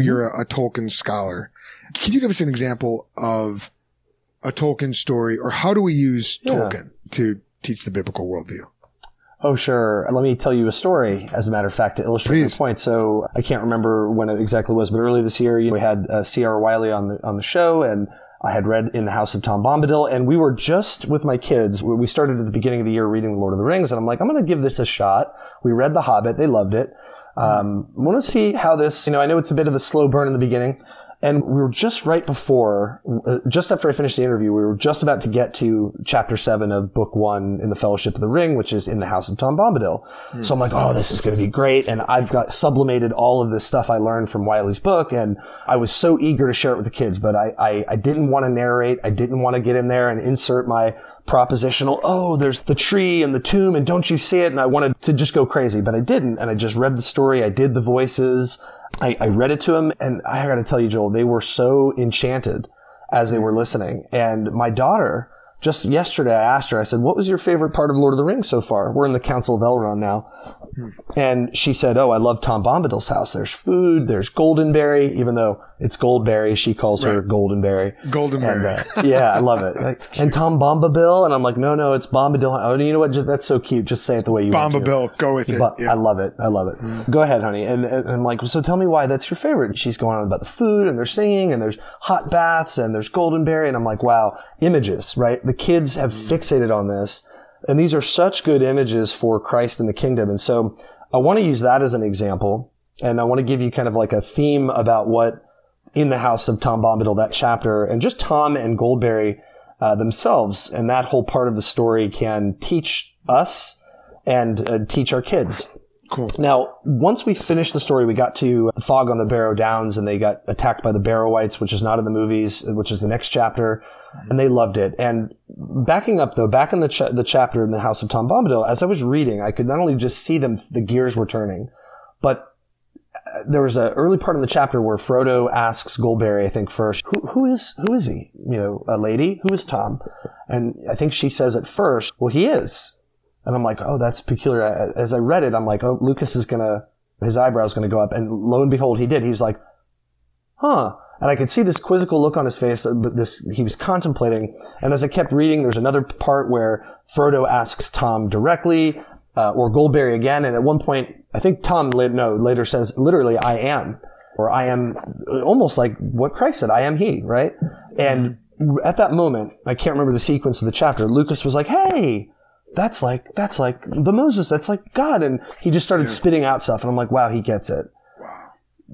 you're a, a Tolkien scholar. Can you give us an example of a Tolkien story or how do we use Yeah. Tolkien to teach the biblical worldview? Oh, sure. Let me tell you a story, as a matter of fact, to illustrate Please. the point. So I can't remember when it exactly was, but early this year, you know, we had uh, C.R. Wiley on the on the show, and I had read In the House of Tom Bombadil, and we were just with my kids. We we started at the beginning of the year reading The Lord of the Rings, and I'm like, I'm going to give this a shot. We read The Hobbit; they loved it. Um, I want to see how this. You know, I know it's a bit of a slow burn in the beginning. And we were just right before, uh, just after I finished the interview, we were just about to get to chapter seven of book one in the Fellowship of the Ring, which is in the House of Tom Bombadil. So I'm like, oh, this is going to be great. And I've got sublimated all of this stuff I learned from Wiley's book. And I was so eager to share it with the kids, but I, I, I didn't want to narrate. I didn't want to get in there and insert my propositional, oh, there's the tree and the tomb and don't you see it? And I wanted to just go crazy, but I didn't. And I just read the story. I did the voices. I, I read it to them, and I got to tell you, Joel, they were so enchanted as they were mm-hmm. listening. And my daughter, just yesterday, I asked her, I said, What was your favorite part of Lord of the Rings so far? We're in the Council of Elrond now. Hmm. And she said, Oh, I love Tom Bombadil's house. There's food, there's Goldenberry, even though it's Goldberry, she calls her Goldenberry. Golden And uh, yeah, I love it. Like, and Tom Bombadil, and I'm like, no, no, it's Bombadil. Oh, you know what? Just, that's so cute. Just say it the way you want Bomba to. Bill, go with it. But Yeah. I love it. I love it. Go ahead, honey. And, and I'm like, so tell me why that's your favorite. She's going on about the food and they're singing and there's hot baths and there's Goldenberry. And I'm like, wow, images, right? The kids have fixated on this. And these are such good images for Christ and the kingdom. And so I want to use that as an example. And I want to give you kind of like a theme about what in the house of Tom Bombadil, that chapter, and just Tom and Goldberry uh, themselves, and that whole part of the story can teach us and uh, teach our kids. Cool. Now, once we finished the story, we got to Fog on the Barrow Downs, and they got attacked by the Barrow-wights, which is not in the movies, which is the next chapter, and they loved it. And backing up though, back in the cha- the chapter in the House of Tom Bombadil, as I was reading, I could not only just see them, the gears were turning, but there was an early part of the chapter where Frodo asks Goldberry, I think first, who, who is who is he? You know, a lady. Who is Tom? And I think she says at first, well, he is. And I'm like, oh, that's peculiar. As I read it, I'm like, oh, Lucas is gonna, his eyebrow's gonna go up. And lo and behold, he did. He's like, huh. And I could see this quizzical look on his face, uh, but this, he was contemplating. And as I kept reading, there's another part where Frodo asks Tom directly, uh, or Goldberry again. And at one point, I think Tom, no, later says, literally, I am. Or I am almost like what Christ said, I am he, right? And at that moment, I can't remember the sequence of the chapter, Lucas was like, hey, that's like, that's like the Moses, that's like God. And he just started spitting out stuff. And I'm like, wow, he gets it.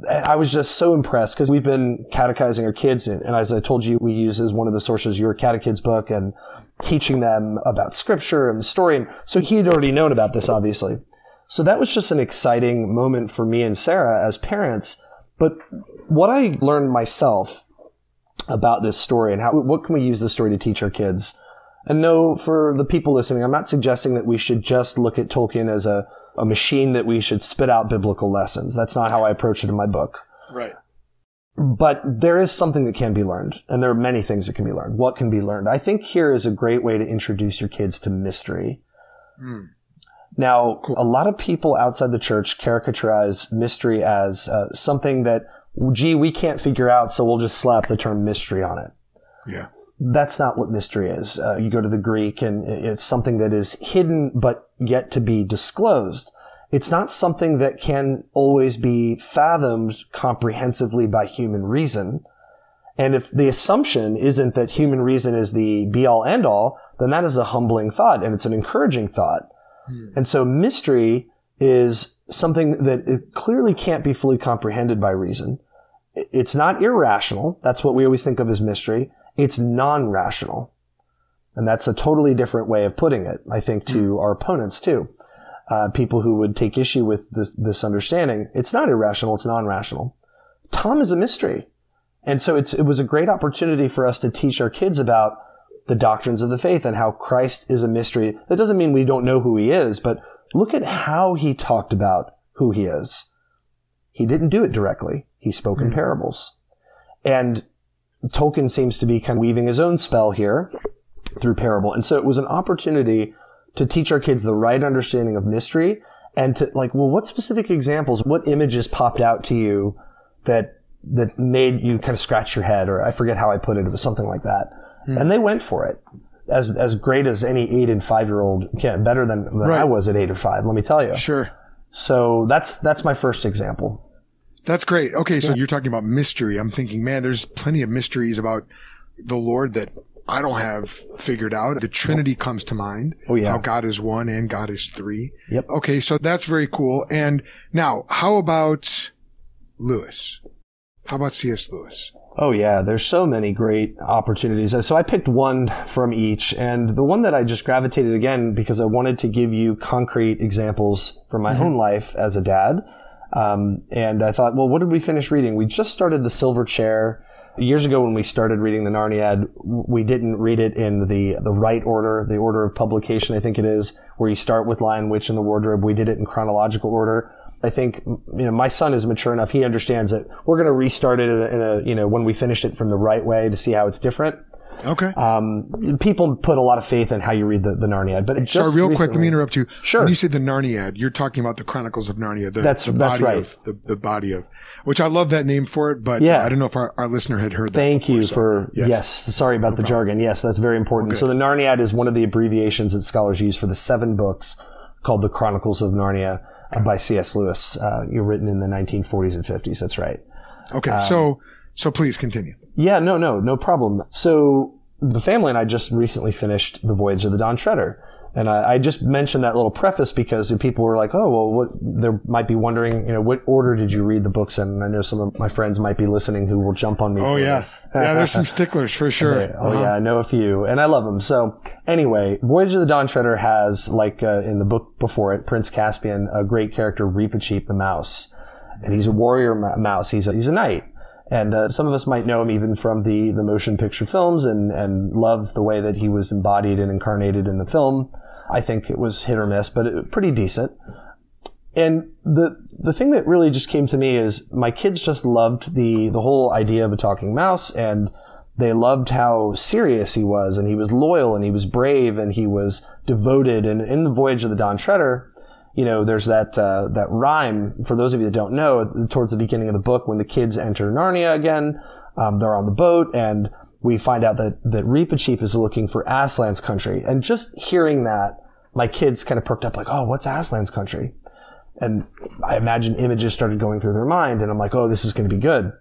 I was just so impressed because we've been catechizing our kids. And, and as I told you, we use as one of the sources your catechids book and teaching them about scripture and the story. And so he had already known about this, obviously. So that was just an exciting moment for me and Sarah as parents. But what I learned myself about this story and how, what can we use this story to teach our kids? And no, for the people listening, I'm not suggesting that we should just look at Tolkien as a, a machine that we should spit out biblical lessons. That's not how I approach it in my book. Right. But there is something that can be learned, and there are many things that can be learned. What can be learned? I think here is a great way to introduce your kids to mystery. Hmm. Now, a lot of people outside the church caricaturize mystery as uh, something that, gee, we can't figure out, so we'll just slap the term mystery on it. Yeah. That's not what mystery is. Uh, you go to the Greek, and it's something that is hidden but yet to be disclosed. it's not something that can always be fathomed comprehensively by human reason. And if the assumption isn't that human reason is the be all end all, then that is a humbling thought and it's an encouraging thought. Hmm. And so mystery is something that it clearly can't be fully comprehended by reason. It's not irrational. That's what we always think of as mystery. It's non-rational. And that's a totally different way of putting it, I think, to hmm. our opponents too uh, people who would take issue with this, this understanding. It's not irrational, it's non rational. Tom is a mystery. And so it was a great opportunity for us to teach our kids about the doctrines of the faith and how Christ is a mystery. That doesn't mean we don't know who he is, but look at how he talked about who he is. He didn't do it directly. He spoke in hmm. parables. And Tolkien seems to be kind of weaving his own spell here through parable. And so it was an opportunity to teach our kids the right understanding of mystery and to like, well, what specific examples, what images popped out to you that that made you kind of scratch your head, or I forget how I put it, it was something like that. Hmm. And they went for it. As as great as any eight and five year old can, better than, than right. I was at eight or five, let me tell you. Sure. So that's that's my first example. That's great. Okay, so yeah. you're talking about mystery. I'm thinking, man, there's plenty of mysteries about the Lord that I don't have figured out. The Trinity comes to mind. Oh yeah. How God is one and God is three. Yep. Okay. So that's very cool. And now how about Lewis? How about C.S. Lewis? Oh yeah, there's so many great opportunities. So I picked one from each, and the one that I just gravitated again because I wanted to give you concrete examples from my mm-hmm. own life as a dad. Um, and I thought, well, what did we finish reading? We just started The Silver Chair Years ago, when we started reading the Narniad, we didn't read it in the the right order, the order of publication, I think it is, where you start with Lion, Witch, and the Wardrobe. We did it in chronological order. I think you know my son is mature enough; he understands that we're going to restart it in a, in a, you know when we finish it from the right way to see how it's different. Okay. Um, people put a lot of faith in how you read the, the Narniad, but sorry, real recently, quick, let me interrupt you. Sure. When you say the Narniad, you're talking about the Chronicles of Narnia. The, that's the that's right. Of, the, the body of, which I love that name for it, but yeah. Uh, I don't know if our, our listener had heard that. Thank before, you so, for yes. yes. Sorry about no the problem. jargon. Yes, that's very important. Okay. So the Narniad is one of the abbreviations that scholars use for the seven books called the Chronicles of Narnia. By C.S. Lewis. Uh, you're written in the 1940s and 50s. That's right. Okay, um, so so please continue. Yeah, no, no, no problem. So the family and I just recently finished The Voyage of the Dawn Treader. And I, I, just mentioned that little preface because people were like, "Oh, well, what?" They might be wondering, you know, what order did you read the books in? And I know some of my friends might be listening who will jump on me. Oh yeah, yeah. There's some sticklers for sure. Okay. Oh uh-huh. yeah, I know a few, and I love them. So anyway, Voyage of the Dawn Treader has, like uh, in the book before it, Prince Caspian, a great character, Reepicheep the mouse, and he's a warrior mouse. He's a, he's a knight. And uh, some of us might know him even from the, the motion picture films and, and love the way that he was embodied and incarnated in the film. I think it was hit or miss, but it, pretty decent. And the the thing that really just came to me is my kids just loved the the whole idea of a talking mouse, and they loved how serious he was, and he was loyal, and he was brave, and he was devoted. And in the Voyage of the Dawn Treader, you know, there's that uh, that rhyme. For those of you that don't know, towards the beginning of the book, when the kids enter Narnia again, um, they're on the boat, and we find out that that Reepicheep is looking for Aslan's country. And just hearing that, my kids kind of perked up, like, "Oh, what's Aslan's country?" And I imagine images started going through their mind, and I'm like, "Oh, this is going to be good."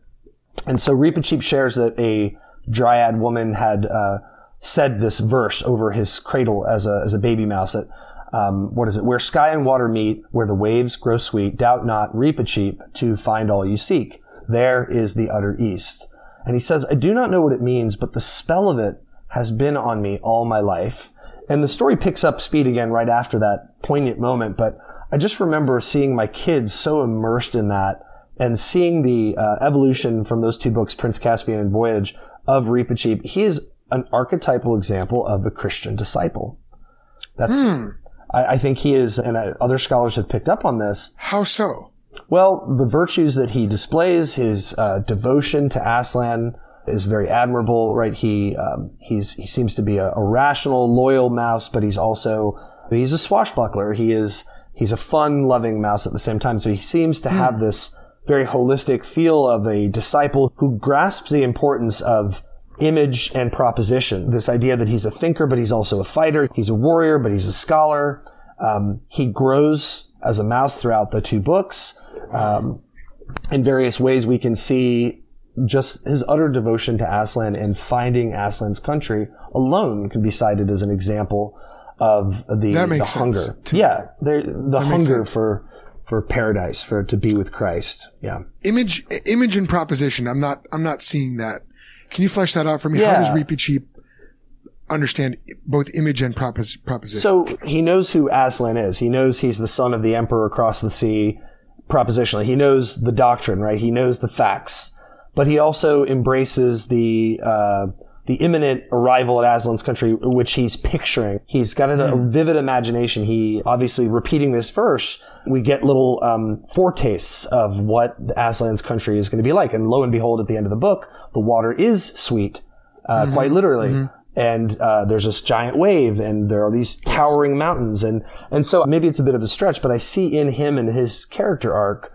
And so Reepicheep shares that a dryad woman had uh, said this verse over his cradle as a as a baby mouse that um, what is it? Where sky and water meet, where the waves grow sweet, doubt not, reap a Reepicheep to find all you seek. There is the utter east. And he says, I do not know what it means, but the spell of it has been on me all my life. And the story picks up speed again right after that poignant moment. But I just remember seeing my kids so immersed in that and seeing the uh, evolution from those two books, Prince Caspian and Voyage, of Reepicheep. He is an archetypal example of the Christian disciple. That's hmm. I, I think he is, and uh, other scholars have picked up on this. How so? Well, the virtues that he displays, his uh, devotion to Aslan is very admirable, right? He um, he's he seems to be a, a, rational, loyal mouse, but he's also he's a swashbuckler. He is he's a fun-loving mouse at the same time. So he seems to have hmm. this very holistic feel of a disciple who grasps the importance of image and proposition. This idea that he's a thinker, but he's also a fighter. He's a warrior, but he's a scholar. Um, he grows as a mouse throughout the two books. Um, in various ways, we can see just his utter devotion to Aslan and finding Aslan's country alone can be cited as an example of the, That the hunger. to. Yeah, the makes hunger for for paradise, for to be with Christ. Yeah. Image, image and proposition. I'm not, I'm not seeing that. Can you flesh that out for me? Yeah. How does Reepicheep understand both image and propos- proposition? So he knows who Aslan is. He knows he's the son of the emperor across the sea. Propositionally, he knows the doctrine, right? He knows the facts, but he also embraces the uh, the imminent arrival at Aslan's country, which he's picturing. He's got a, a vivid imagination. He obviously repeating this verse. We get little um, foretastes of what Aslan's country is going to be like, and lo and behold, at the end of the book, the water is sweet, uh, quite literally and uh, there's this giant wave, and there are these towering mountains, and and so maybe it's a bit of a stretch, but I see in him and his character arc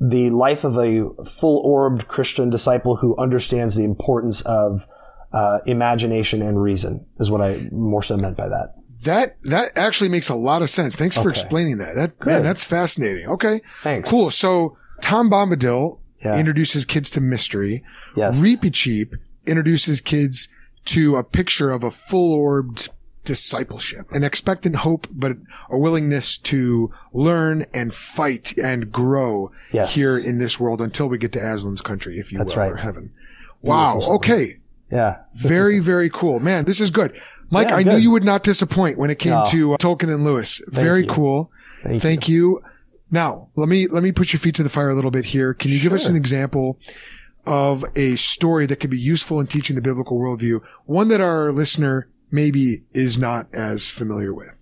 the life of a full-orbed Christian disciple who understands the importance of uh, imagination and reason. Is what I more so meant by that. that, that actually makes a lot of sense. Thanks for explaining that. That, man, that's fascinating. Okay. Thanks. Cool. So Tom Bombadil Yeah. introduces kids to mystery. Yes. Reepicheep introduces kids to a picture of a full orbed discipleship, an expectant hope, but a willingness to learn and fight and grow Yes. here in this world until we get to Aslan's country, if you That's will, right. or heaven. Wow. Okay. Yeah. Very, very cool. Man, this is good. Mike, Yeah, I knew you would not disappoint when it came No. to uh, Tolkien and Lewis. very you. cool. Thank, Thank you. Now, let me let me put your feet to the fire a little bit here. Can you give us an example of a story that could be useful in teaching the biblical worldview? One that our listener maybe is not as familiar with.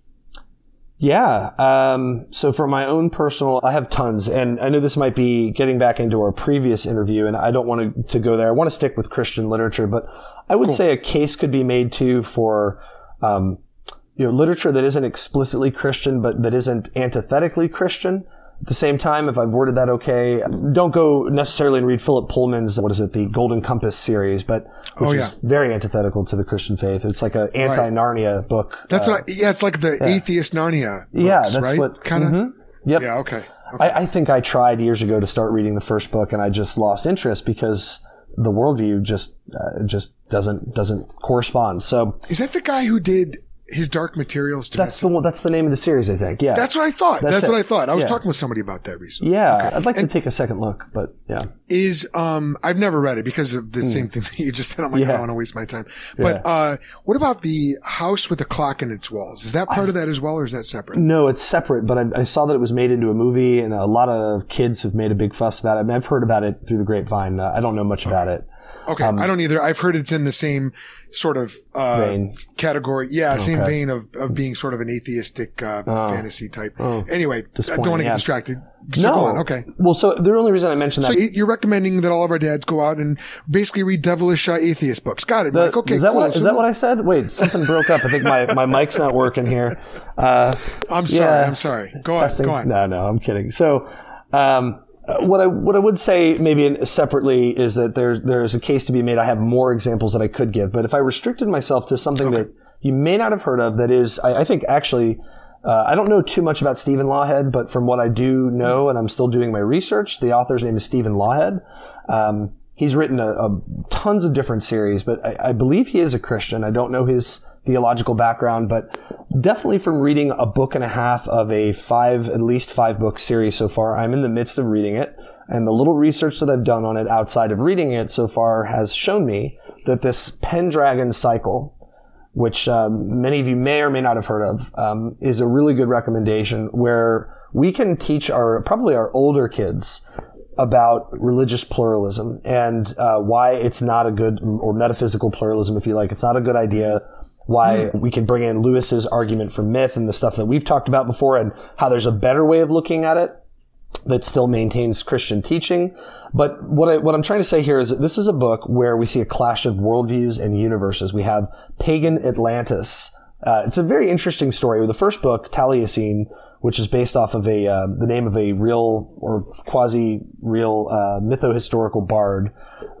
Yeah. Um, so for my own personal, I have tons, and I know this might be getting back into our previous interview, and I don't want to, to go there. I want to stick with Christian literature, but I would say a case could be made too for, um, you know, literature that isn't explicitly Christian, but that isn't antithetically Christian. At the same time, if I've worded that okay, don't go necessarily and read Philip Pullman's, what is it, the Golden Compass series, but which Oh, is very antithetical to the Christian faith. It's like an anti-Narnia book. That's Uh, what I, yeah, it's like the atheist Narnia. Books, yeah, that's right? what kind of. mhm. Yep. Yeah. Okay. I, I think I tried years ago to start reading the first book, and I just lost interest because the worldview just uh, just doesn't doesn't correspond. So Is that the guy who did his Dark Materials? To that's the one, that's the name of the series, I think. Yeah, That's what I thought. That's, That's what. I thought. I was Yeah. talking with somebody about that recently. yeah. I'd like to take a second look, but yeah, Is um I've never read it because of the same thing that you just said. I'm like, I Hmm. Don't want to waste my time. But uh what about the house with a clock in its walls? Is that part of that as well, or is that separate? no, it's separate. But I, I saw that it was made into a movie, and a lot of kids have made a big fuss about it. I mean, I've heard about it through the grapevine. Uh, I don't know much about it. Okay, I don't either. I've heard it's in the same sort of uh, category. Yeah, same vein of, of being sort of an atheistic uh, fantasy type. Oh. Anyway, I don't want to get distracted. So no. Okay. Well, so the only reason I mentioned that y- you're recommending that all of our dads go out and basically read devilish uh, atheist books. Got it, Mike. Okay, is that cool. what So is that what I said? Wait, something broke up. I think my, my mic's not working here. Uh, I'm sorry. yeah. I'm sorry. Go on. testing. Go on. No, no, I'm kidding. So, um, what I what I would say maybe separately is that there's there's a case to be made. I have more examples that I could give, but if I restricted myself to something that you may not have heard of, that is, I, I think actually. Uh, I don't know too much about Stephen Lawhead, but from what I do know, and I'm still doing my research, the author's name is Stephen Lawhead. Um, he's written a, a tons of different series, but I, I believe he is a Christian. I don't know his theological background, but definitely from reading a book and a half of a five, at least five book series so far, I'm in the midst of reading it. And the little research that I've done on it outside of reading it so far has shown me that this Pendragon cycle, which um, many of you may or may not have heard of, um, is a really good recommendation where we can teach our probably our older kids about religious pluralism and uh, why it's not a good or metaphysical pluralism, if you like. It's not a good idea. Why we can bring in Lewis's argument for myth and the stuff that we've talked about before, and how there's a better way of looking at it that still maintains Christian teaching. But what, I, what I'm trying to say here is that this is a book where we see a clash of worldviews and universes. We have pagan Atlantis. Uh, it's a very interesting story. The first book, Taliesin, which is based off of a uh, the name of a real or quasi real uh, mytho-historical bard,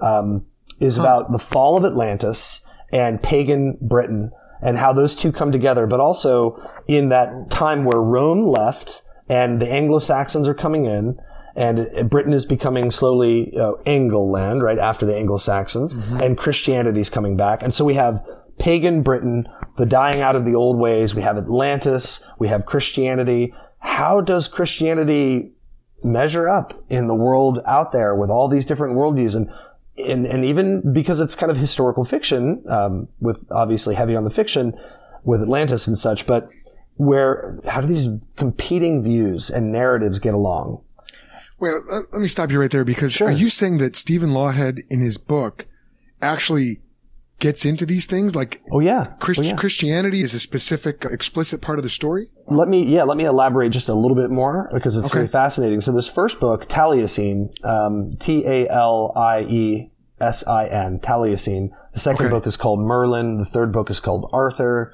um, is about the fall of Atlantis and pagan Britain and how those two come together. But also in that time where Rome left and the Anglo-Saxons are coming in, and Britain is becoming slowly uh, Angleland, right after the Anglo-Saxons, and Christianity is coming back, and so we have pagan Britain, the dying out of the old ways. We have Atlantis, we have Christianity. How does Christianity measure up in the world out there with all these different worldviews and and, and even because it's kind of historical fiction, um, with obviously heavy on the fiction with Atlantis and such, but where how do these competing views and narratives get along? Well, let, me stop you right there because Sure. are you saying that Stephen Lawhead in his book actually gets into these things? Like Oh yeah, Christ- Oh, yeah. Christianity is a specific, explicit part of the story? Let me, yeah, let me elaborate just a little bit more because it's Okay. very fascinating. So this first book, Taliesin, um, T A L I E S I N, Taliesin. The second Okay. book is called Merlin. The third book is called Arthur.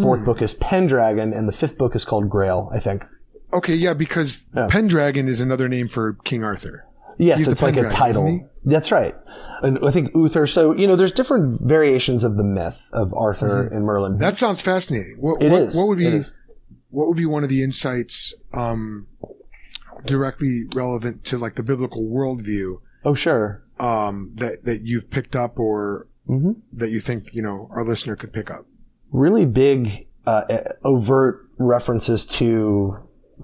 Fourth Hmm. book is Pendragon, and the fifth book is called Grail. I think. Okay, yeah, because Yeah. Pendragon is another name for King Arthur. Yes, He's it's like a title. That's right. And I think Uther. So you know, there's different variations of the myth of Arthur and Merlin. Mm-hmm. That sounds fascinating. What, It what, is. what would be what would be one of the insights um, directly relevant to like the biblical worldview oh sure. um, that that you've picked up or hmm that you think you know our listener could pick up? really big uh, overt references to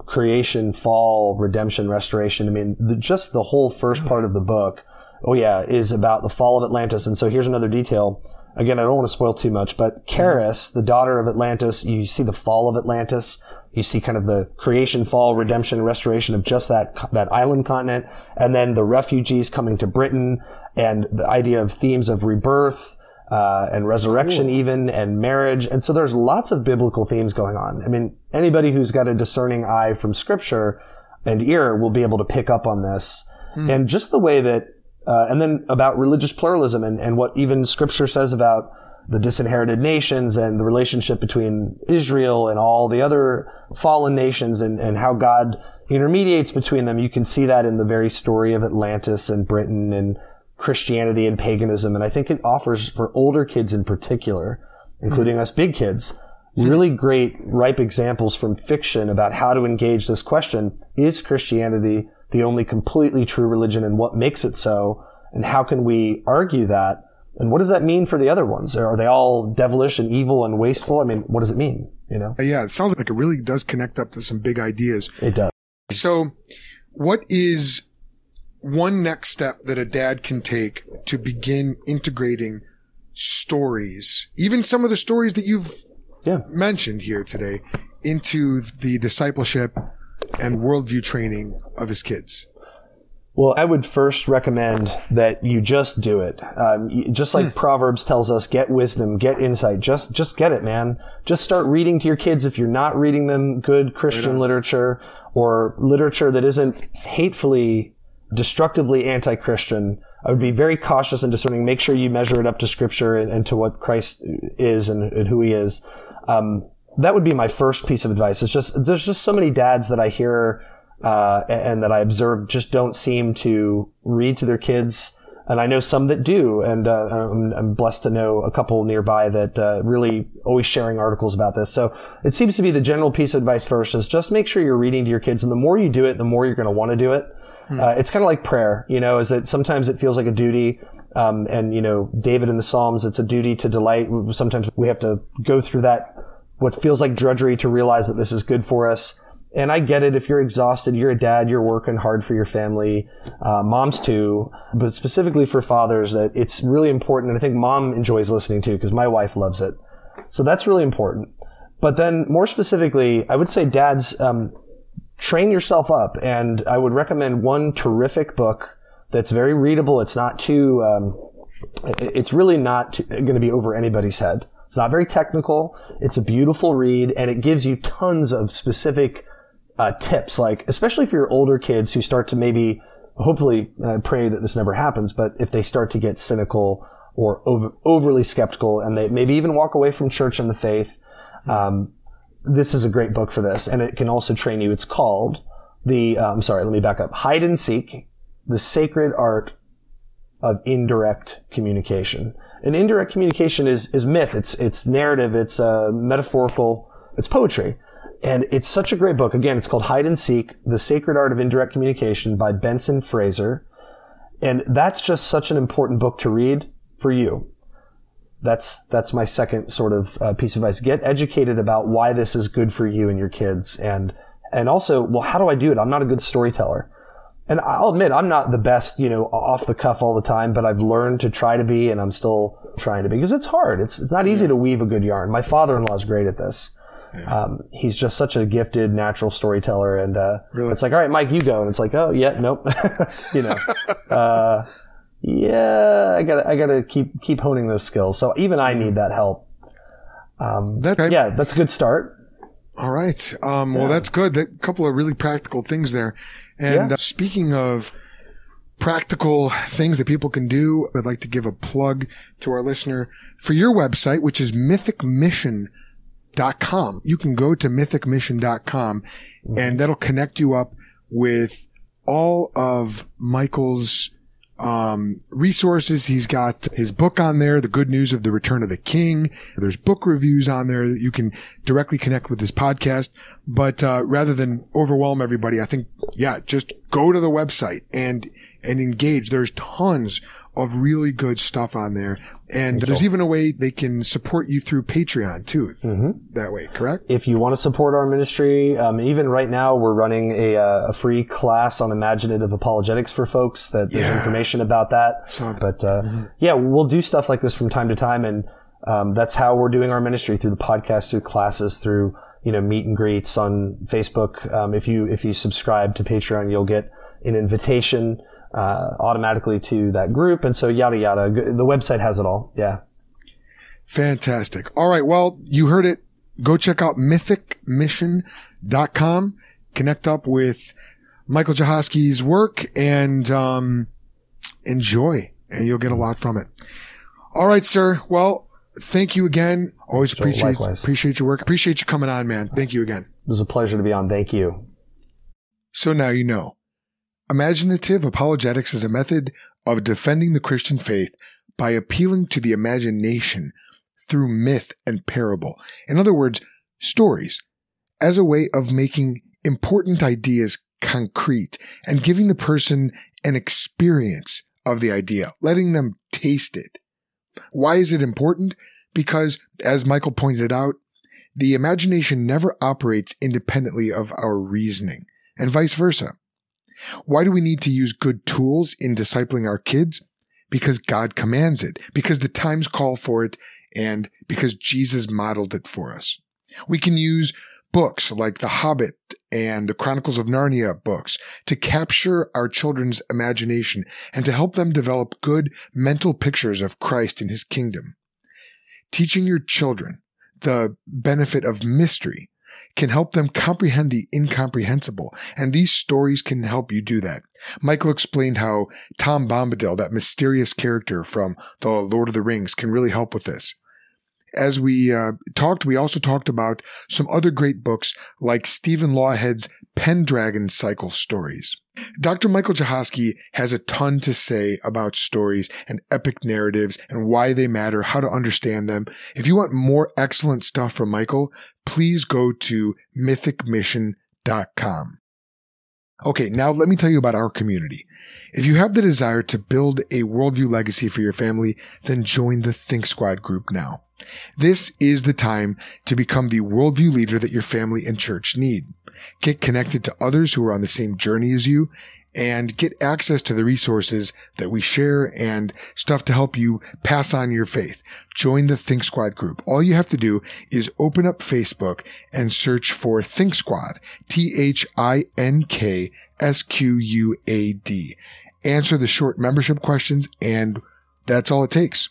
creation, fall, redemption, restoration. I mean, the, just the whole first part of the book, oh yeah, is about the fall of Atlantis. And so here's another detail. Again, I don't want to spoil too much, but Charis, the daughter of Atlantis, you see the fall of Atlantis. You see kind of the creation, fall, redemption, restoration of just that that island continent, and then the refugees coming to Britain, and the idea of themes of rebirth, uh, and resurrection even and marriage and so there's lots of biblical themes going on i mean anybody who's got a discerning eye from scripture and ear will be able to pick up on this and just the way that uh, and then about religious pluralism and, and what even scripture says about the disinherited nations and the relationship between israel and all the other fallen nations and, and how god intermediates between them you can see that in the very story of atlantis and britain and Christianity and paganism. And I think it offers for older kids in particular, including us big kids, really great, ripe examples from fiction about how to engage this question. Is Christianity the only completely true religion and what makes it so? And how can we argue that? And what does that mean for the other ones? Are they all devilish and evil and wasteful? I mean, what does it mean? You know, Uh, yeah, it sounds like it really does connect up to some big ideas. it does. So, what is one next step that a dad can take to begin integrating stories, even some of the stories that you've Yeah. mentioned here today, into the discipleship and worldview training of his kids? Well, I would first recommend that you just do it. Um, just like Proverbs tells us, get wisdom, get insight. Just, just get it, man. Just start reading to your kids if you're not reading them good Christian literature or literature that isn't hatefully, destructively anti-Christian. I would be very cautious and discerning. Make sure you measure it up to Scripture and, and to what Christ is and, and who He is. Um, that would be my first piece of advice. It's just there's just so many dads that I hear uh, and that I observe just don't seem to read to their kids. And I know some that do, and uh, I'm, I'm blessed to know a couple nearby that uh, really always sharing articles about this. So it seems to be the general piece of advice first is just make sure you're reading to your kids, and the more you do it, the more you're going to want to do it. Uh, it's kind of like prayer, you know, is that sometimes it feels like a duty. Um, and, you know, David in the Psalms, it's a duty to delight. Sometimes we have to go through that, what feels like drudgery to realize that this is good for us. And I get it. If you're exhausted, you're a dad, you're working hard for your family, uh, moms too, but specifically for fathers, that it's really important. And I think mom enjoys listening to because my wife loves it. So that's really important. But then more specifically, I would say dads, um, train yourself up. And I would recommend one terrific book that's very readable. It's not too, um, it's really not going to be over anybody's head. It's not very technical. It's a beautiful read and it gives you tons of specific uh, tips, like especially for your older kids who start to maybe, hopefully, uh, pray that this never happens, but if they start to get cynical or over, overly skeptical and they maybe even walk away from church and the faith, um, this is a great book for this, and it can also train you. It's called the. Uh, I'm sorry, let me back up. Hide and seek: the sacred art of indirect communication. And indirect communication is is myth. It's it's narrative. It's uh, metaphorical. It's poetry. And it's such a great book. Again, it's called Hide and Seek The Sacred Art of Indirect Communication by Benson Fraser. And that's just such an important book to read for you. That's, that's my second sort of uh, piece of advice. Get educated about why this is good for you and your kids. And, and also, well, how do I do it? I'm not a good storyteller. And I'll admit, I'm not the best, you know, off the cuff all the time, but I've learned to try to be, and I'm still trying to be because it's hard. It's, it's not easy to weave a good yarn. My father-in-law is great at this. Um, he's just such a gifted natural storyteller, and uh, Really? it's like, all right, Mike, you go, and it's like, oh yeah, nope, you know, uh, yeah, I gotta, I gotta keep keep honing those skills. So even I need that help. Um, That, yeah, that's a good start. All right. Um, Well, that's good. A couple of really practical things there. And Yeah. uh, speaking of practical things that people can do, I'd like to give a plug to our listener for your website, which is mythicmission.com. You can go to mythicmission.com and that'll connect you up with all of Michael's um, resources. He's got his book on there, The Good News of the Return of the King. There's book reviews on there. You can directly connect with his podcast. But uh, rather than overwhelm everybody, I think, yeah, just go to the website and and engage. There's tons of really good stuff on there. And there's even a way they can support you through Patreon too. That way, correct? if you want to support our ministry, um, even right now, we're running a, uh, a free class on imaginative apologetics for folks. That there's Yeah. information about that. But uh, yeah, we'll do stuff like this from time to time, and um, that's how we're doing our ministry through the podcast, through classes, through you know meet and greets on Facebook. Um, if you if you subscribe to Patreon, you'll get an invitation uh, automatically to that group, and so yada yada. The website has it all. Yeah. Fantastic. All right. Well, you heard it. Go check out mythicmission.com. Connect up with Michael Jahosky's work and um, enjoy, and you'll get a lot from it. All right, sir. Well, thank you again. Always So, appreciate likewise. appreciate your work. Appreciate you coming on, man. Thank you again. It was a pleasure to be on. Thank you. So now you know. Imaginative apologetics is a method of defending the Christian faith by appealing to the imagination through myth and parable. In other words, stories, as a way of making important ideas concrete and giving the person an experience of the idea, letting them taste it. Why is it important? Because, as Michael pointed out, the imagination never operates independently of our reasoning and vice versa. Why do we need to use good tools in discipling our kids? Because God commands it, because the times call for it, and because Jesus modeled it for us. We can use books like The Hobbit and the Chronicles of Narnia books to capture our children's imagination and to help them develop good mental pictures of Christ and his kingdom. Teaching your children the benefit of mystery can help them comprehend the incomprehensible, and these stories can help you do that. Michael explained how Tom Bombadil, that mysterious character from The Lord of the Rings, can really help with this. As we uh, talked, we also talked about some other great books like Stephen Lawhead's Pendragon Cycle stories. Dr. Michael Jahosky has a ton to say about stories and epic narratives and why they matter, how to understand them. If you want more excellent stuff from Michael, please go to mythicmission.com. Okay, now let me tell you about our community. If you have the desire to build a worldview legacy for your family, then join the Think Squad group now. This is the time to become the worldview leader that your family and church need. Get connected to others who are on the same journey as you and get access to the resources that we share and stuff to help you pass on your faith. Join the Think Squad group. All you have to do is open up Facebook and search for Think Squad. T-H-I-N-K-S-Q-U-A-D. Answer the short membership questions and that's all it takes.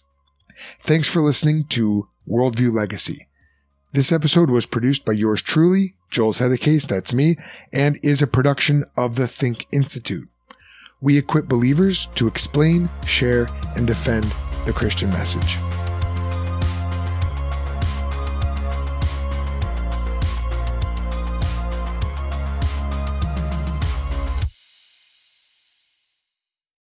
Thanks for listening to Worldview Legacy. This episode was produced by yours truly, Joel Settecase, that's me, and is a production of the Think Institute. We equip believers to explain, share, and defend the Christian message.